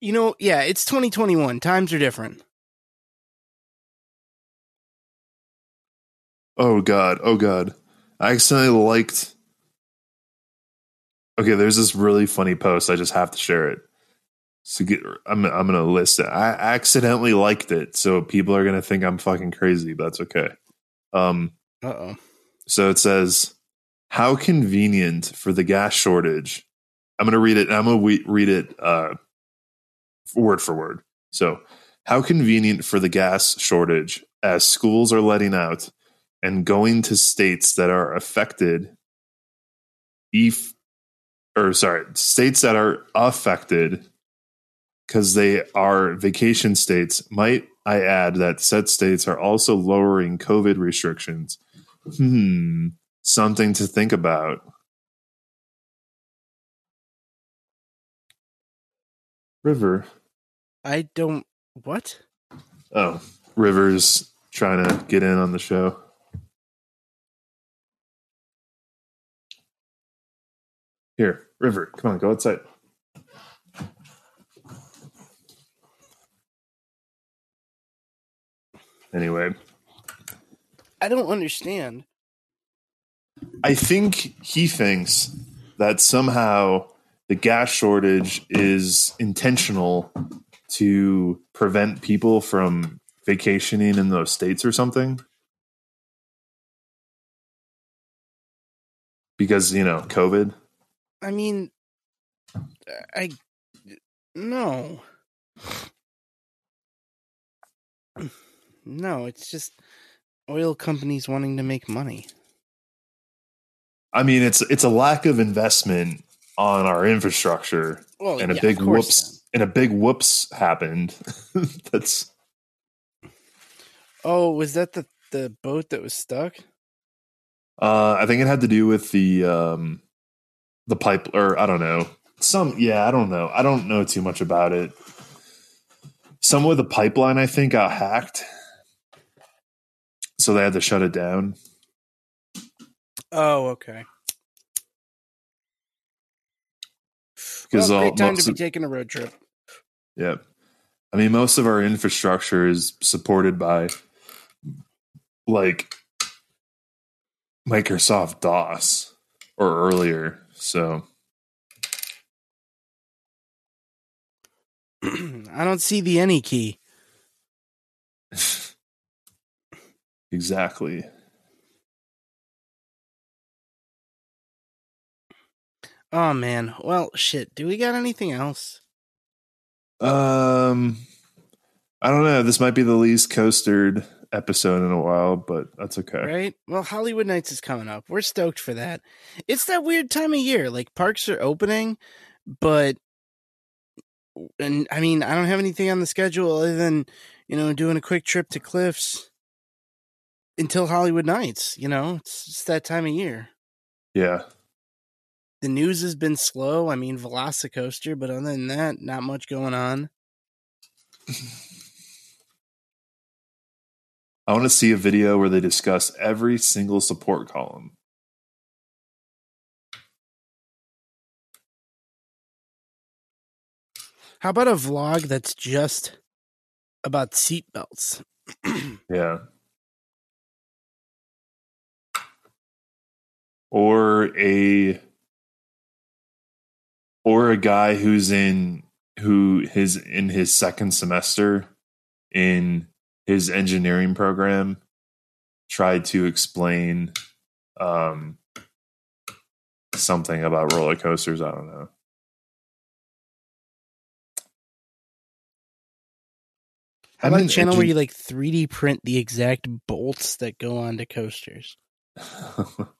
You know, yeah, it's 2021. Times are different. Oh god. Oh god. I accidentally liked. Okay, there's this really funny post. I just have to share it. So get, I'm I'm gonna list it. I accidentally liked it, so people are gonna think I'm fucking crazy. But that's okay. Um, Uh-oh. So it says, "How convenient for the gas shortage." I'm going to read it. I'm going to we- read it uh, word for word. So, how convenient for the gas shortage as schools are letting out and going to states that are affected. If or sorry, states that are affected because they are vacation states. Might I add that said states are also lowering COVID restrictions? Hmm, something to think about. River. I don't. What? Oh, River's trying to get in on the show. Here, River, come on, go outside. Anyway, I don't understand. I think he thinks that somehow the gas shortage is intentional to prevent people from vacationing in those states or something. Because, you know, COVID. I mean, I no, no. It's just oil companies wanting to make money. I mean, it's it's a lack of investment on our infrastructure Well, and a yeah, big of whoops and a big whoops happened. That's. Oh, was that the the boat that was stuck? uh I think it had to do with the um the pipe or I don't know. Some yeah, I don't know. I don't know too much about it. Some with the pipeline I think got hacked. So they had to shut it down. Oh, okay. Because well, great time to be of- taking a road trip. Yeah. I mean, most of our infrastructure is supported by like Microsoft DOS or earlier. So, I don't see the any key. exactly. Oh man. Well, shit. Do we got anything else? Um, I don't know. This might be the least coastered episode in a while, but that's okay. Right? Well, Hollywood Nights is coming up. We're stoked for that. It's that weird time of year. Like parks are opening, but and I mean, I don't have anything on the schedule other than, you know, doing a quick trip to Cliffs until Hollywood Nights, you know? It's just that time of year. Yeah. The news has been slow. I mean, Velocicoaster, but other than that, not much going on. I want to see a video where they discuss every single support column. How about a vlog that's just about seatbelts? Yeah. Or a or a guy who's in who his in his second semester in his engineering program tried to explain um something about roller coasters, I don't know. How about I'm a an channel where you like 3D print the exact bolts that go onto coasters?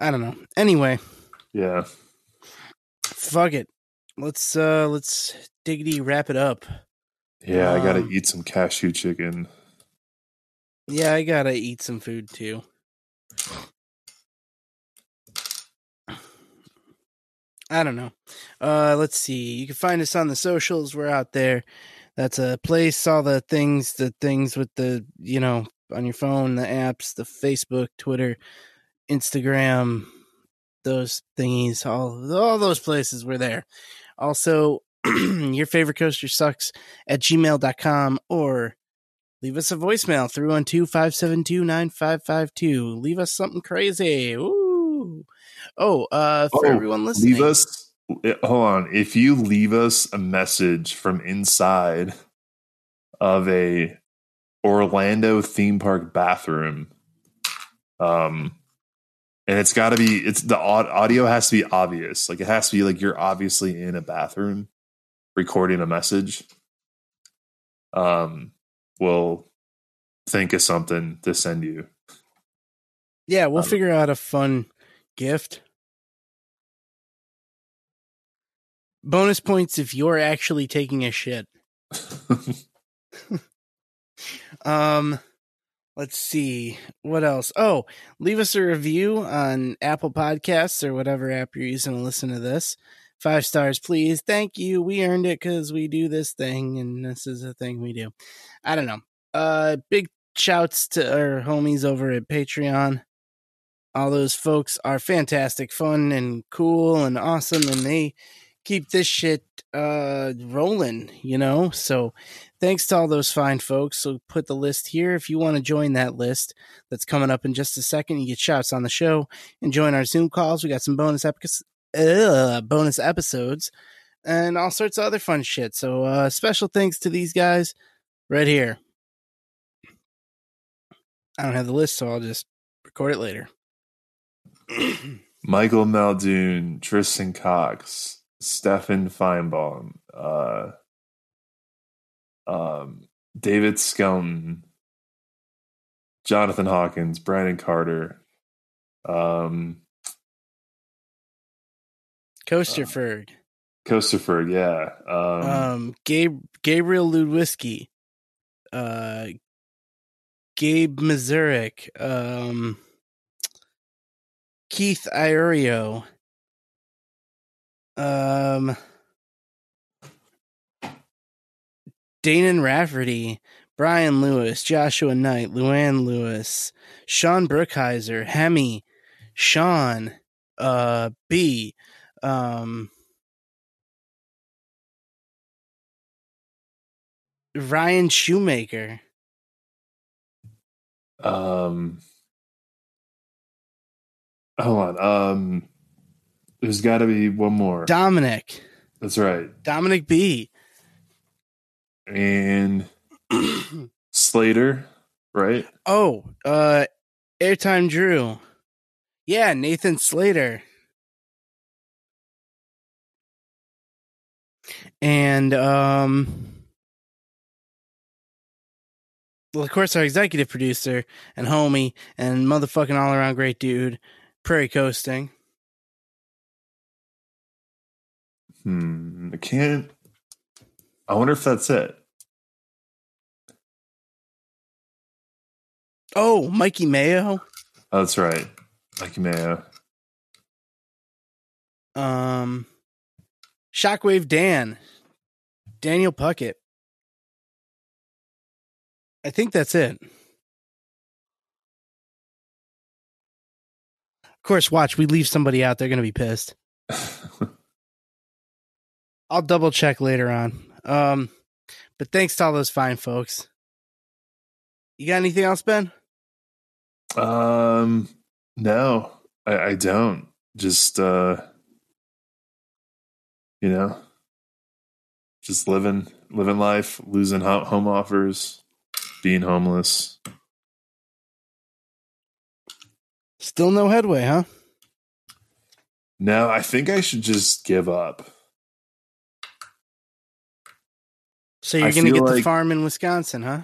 I don't know. Anyway, yeah. fuck it. Let's uh let's diggity wrap it up. Yeah, I gotta Um, eat some cashew chicken. Yeah, I gotta eat some food too. I don't know. Uh let's see. You can find us on the socials. We're out there. That's a place, all the things, the things with the, you know, on your phone, the apps, the Facebook, Twitter, Instagram, those thingies, all all those places we're there. Also, your favorite coaster sucks at gmail.com or leave us a voicemail 312-572-9552 leave us something crazy Ooh. oh uh for Oh, everyone listening Leave us. eh, Hold on. If you leave us a message from inside of a Orlando theme park bathroom. Um, and it's got to be it's the audio has to be obvious. Like it has to be like you're obviously in a bathroom recording a message. Um, we'll think of something to send you. Yeah, we'll Um, figure out a fun gift. Bonus points if you're actually taking a shit. Um, let's see what else. Oh, leave us a review on Apple Podcasts or whatever app you're using to listen to this. Five stars, please. Thank you. We earned it because we do this thing, and this is a thing we do. I don't know. Uh, big shouts to our homies over at Patreon. All those folks are fantastic, fun, and cool, and awesome, and they keep this shit uh rolling, you know. So thanks to all those fine folks. So put the list here if you want to join that list that's coming up in just a second. You get shouts on the show and join our Zoom calls. We got some bonus episodes, uh, bonus episodes and all sorts of other fun shit. So uh special thanks to these guys right here. I don't have the list, so I'll just record it later. Michael Maldoon, Tristan Cox, Stefan Feinbaum, uh, um, David Skelton, Jonathan Hawkins, Brandon Carter, um, Coasterford, Coasterford, yeah, um, um, Gabe, Gabriel Ludwski, uh, Gabe Mazurik, um, Keith Iorio, um, Danon Rafferty, Brian Lewis, Joshua Knight, Luann Lewis, Sean Brookhiser, Hemi, Sean, uh, B, um, Ryan Shoemaker, um, hold on, um, there's got to be one more. Dominic, That's right, Dominic B, and Slater, right? oh, uh, Airtime Drew, yeah, Nathan Slater, and um. Well, of course, our executive producer and homie and motherfucking all around great dude, Prairie Coasting. Hmm, I can't. I wonder if that's it. Oh, Mikey Mayo. Oh, that's right, Mikey Mayo. Um, Shockwave Dan, Daniel Puckett. I think that's it. Of course, watch. We leave somebody out. They're going to be pissed. I'll double check later on. Um, but thanks to all those fine folks. You got anything else, Ben? um, no, I, I don't. Just uh, you know, just living living life, losing ho- home offers, being homeless. Still no headway, huh? No, I think I should just give up. So you're I going to feel get the farm in Wisconsin, huh?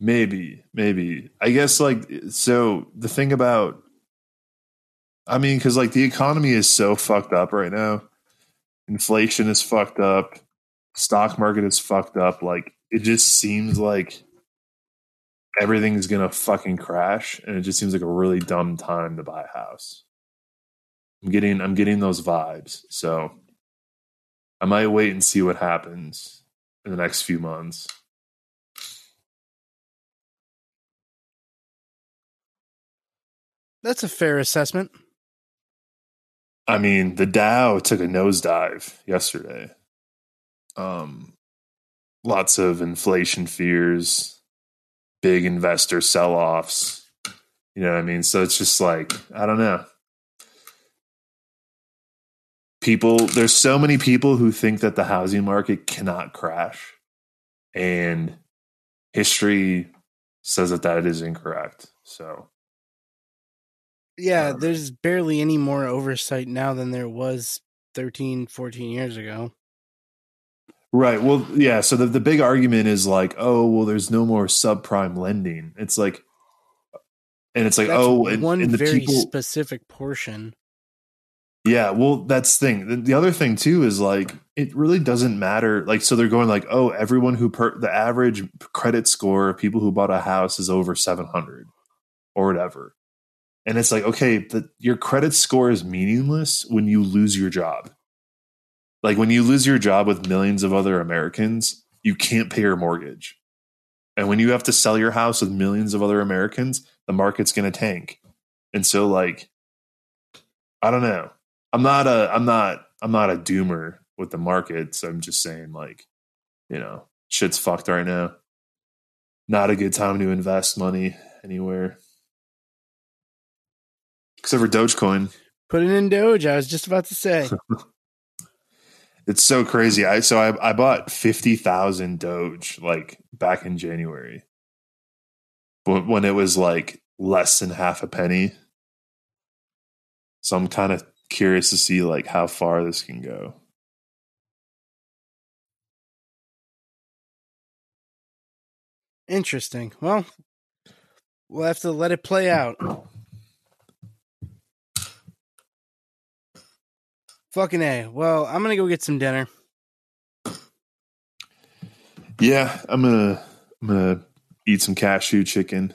Maybe, maybe. I guess like so the thing about I mean cuz like the economy is so fucked up right now. Inflation is fucked up. Stock market is fucked up. Like it just seems like everything's going to fucking crash and it just seems like a really dumb time to buy a house. I'm getting I'm getting those vibes. So I might wait and see what happens in the next few months. That's a fair assessment. I mean, the Dow took a nosedive yesterday. Um, lots of inflation fears, big investor sell offs. You know what I mean? So it's just like, I don't know. People, there's so many people who think that the housing market cannot crash. and history says that that is incorrect. So Yeah, Um, there's barely any more oversight now than there was 13, 14 years ago. Right. Well, yeah. So the, the big argument is like, oh, well, there's no more subprime lending. It's like, and it's like, That's oh, and, one and the very people, specific portion. Yeah. Well, that's the thing. The, the other thing too is like, it really doesn't matter. Like, so they're going like, oh, everyone who per the average credit score of people who bought a house is over 700 or whatever. And it's like, okay, the, your credit score is meaningless when you lose your job. Like when you lose your job with millions of other Americans, you can't pay your mortgage. And when you have to sell your house with millions of other Americans, the market's going to tank. And so like I don't know. I'm not a I'm not I'm not a doomer with the markets. I'm just saying like, you know, shit's fucked right now. Not a good time to invest money anywhere. Except for Dogecoin. Put it in Doge. I was just about to say. It's so crazy. I so I I bought fifty thousand Doge like back in January, when when it was like less than half a penny. So I'm kind of curious to see like how far this can go. Interesting. Well, we'll have to let it play out. Fucking A. Well, I'm going to go get some dinner. Yeah, I'm gonna I'm gonna eat some cashew chicken.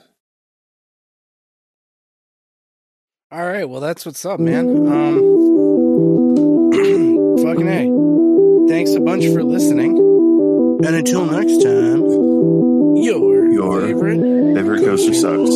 All right, well that's what's up, man. Um, fucking a. Thanks a bunch for listening, and until next time, your your favorite favorite coaster sucks.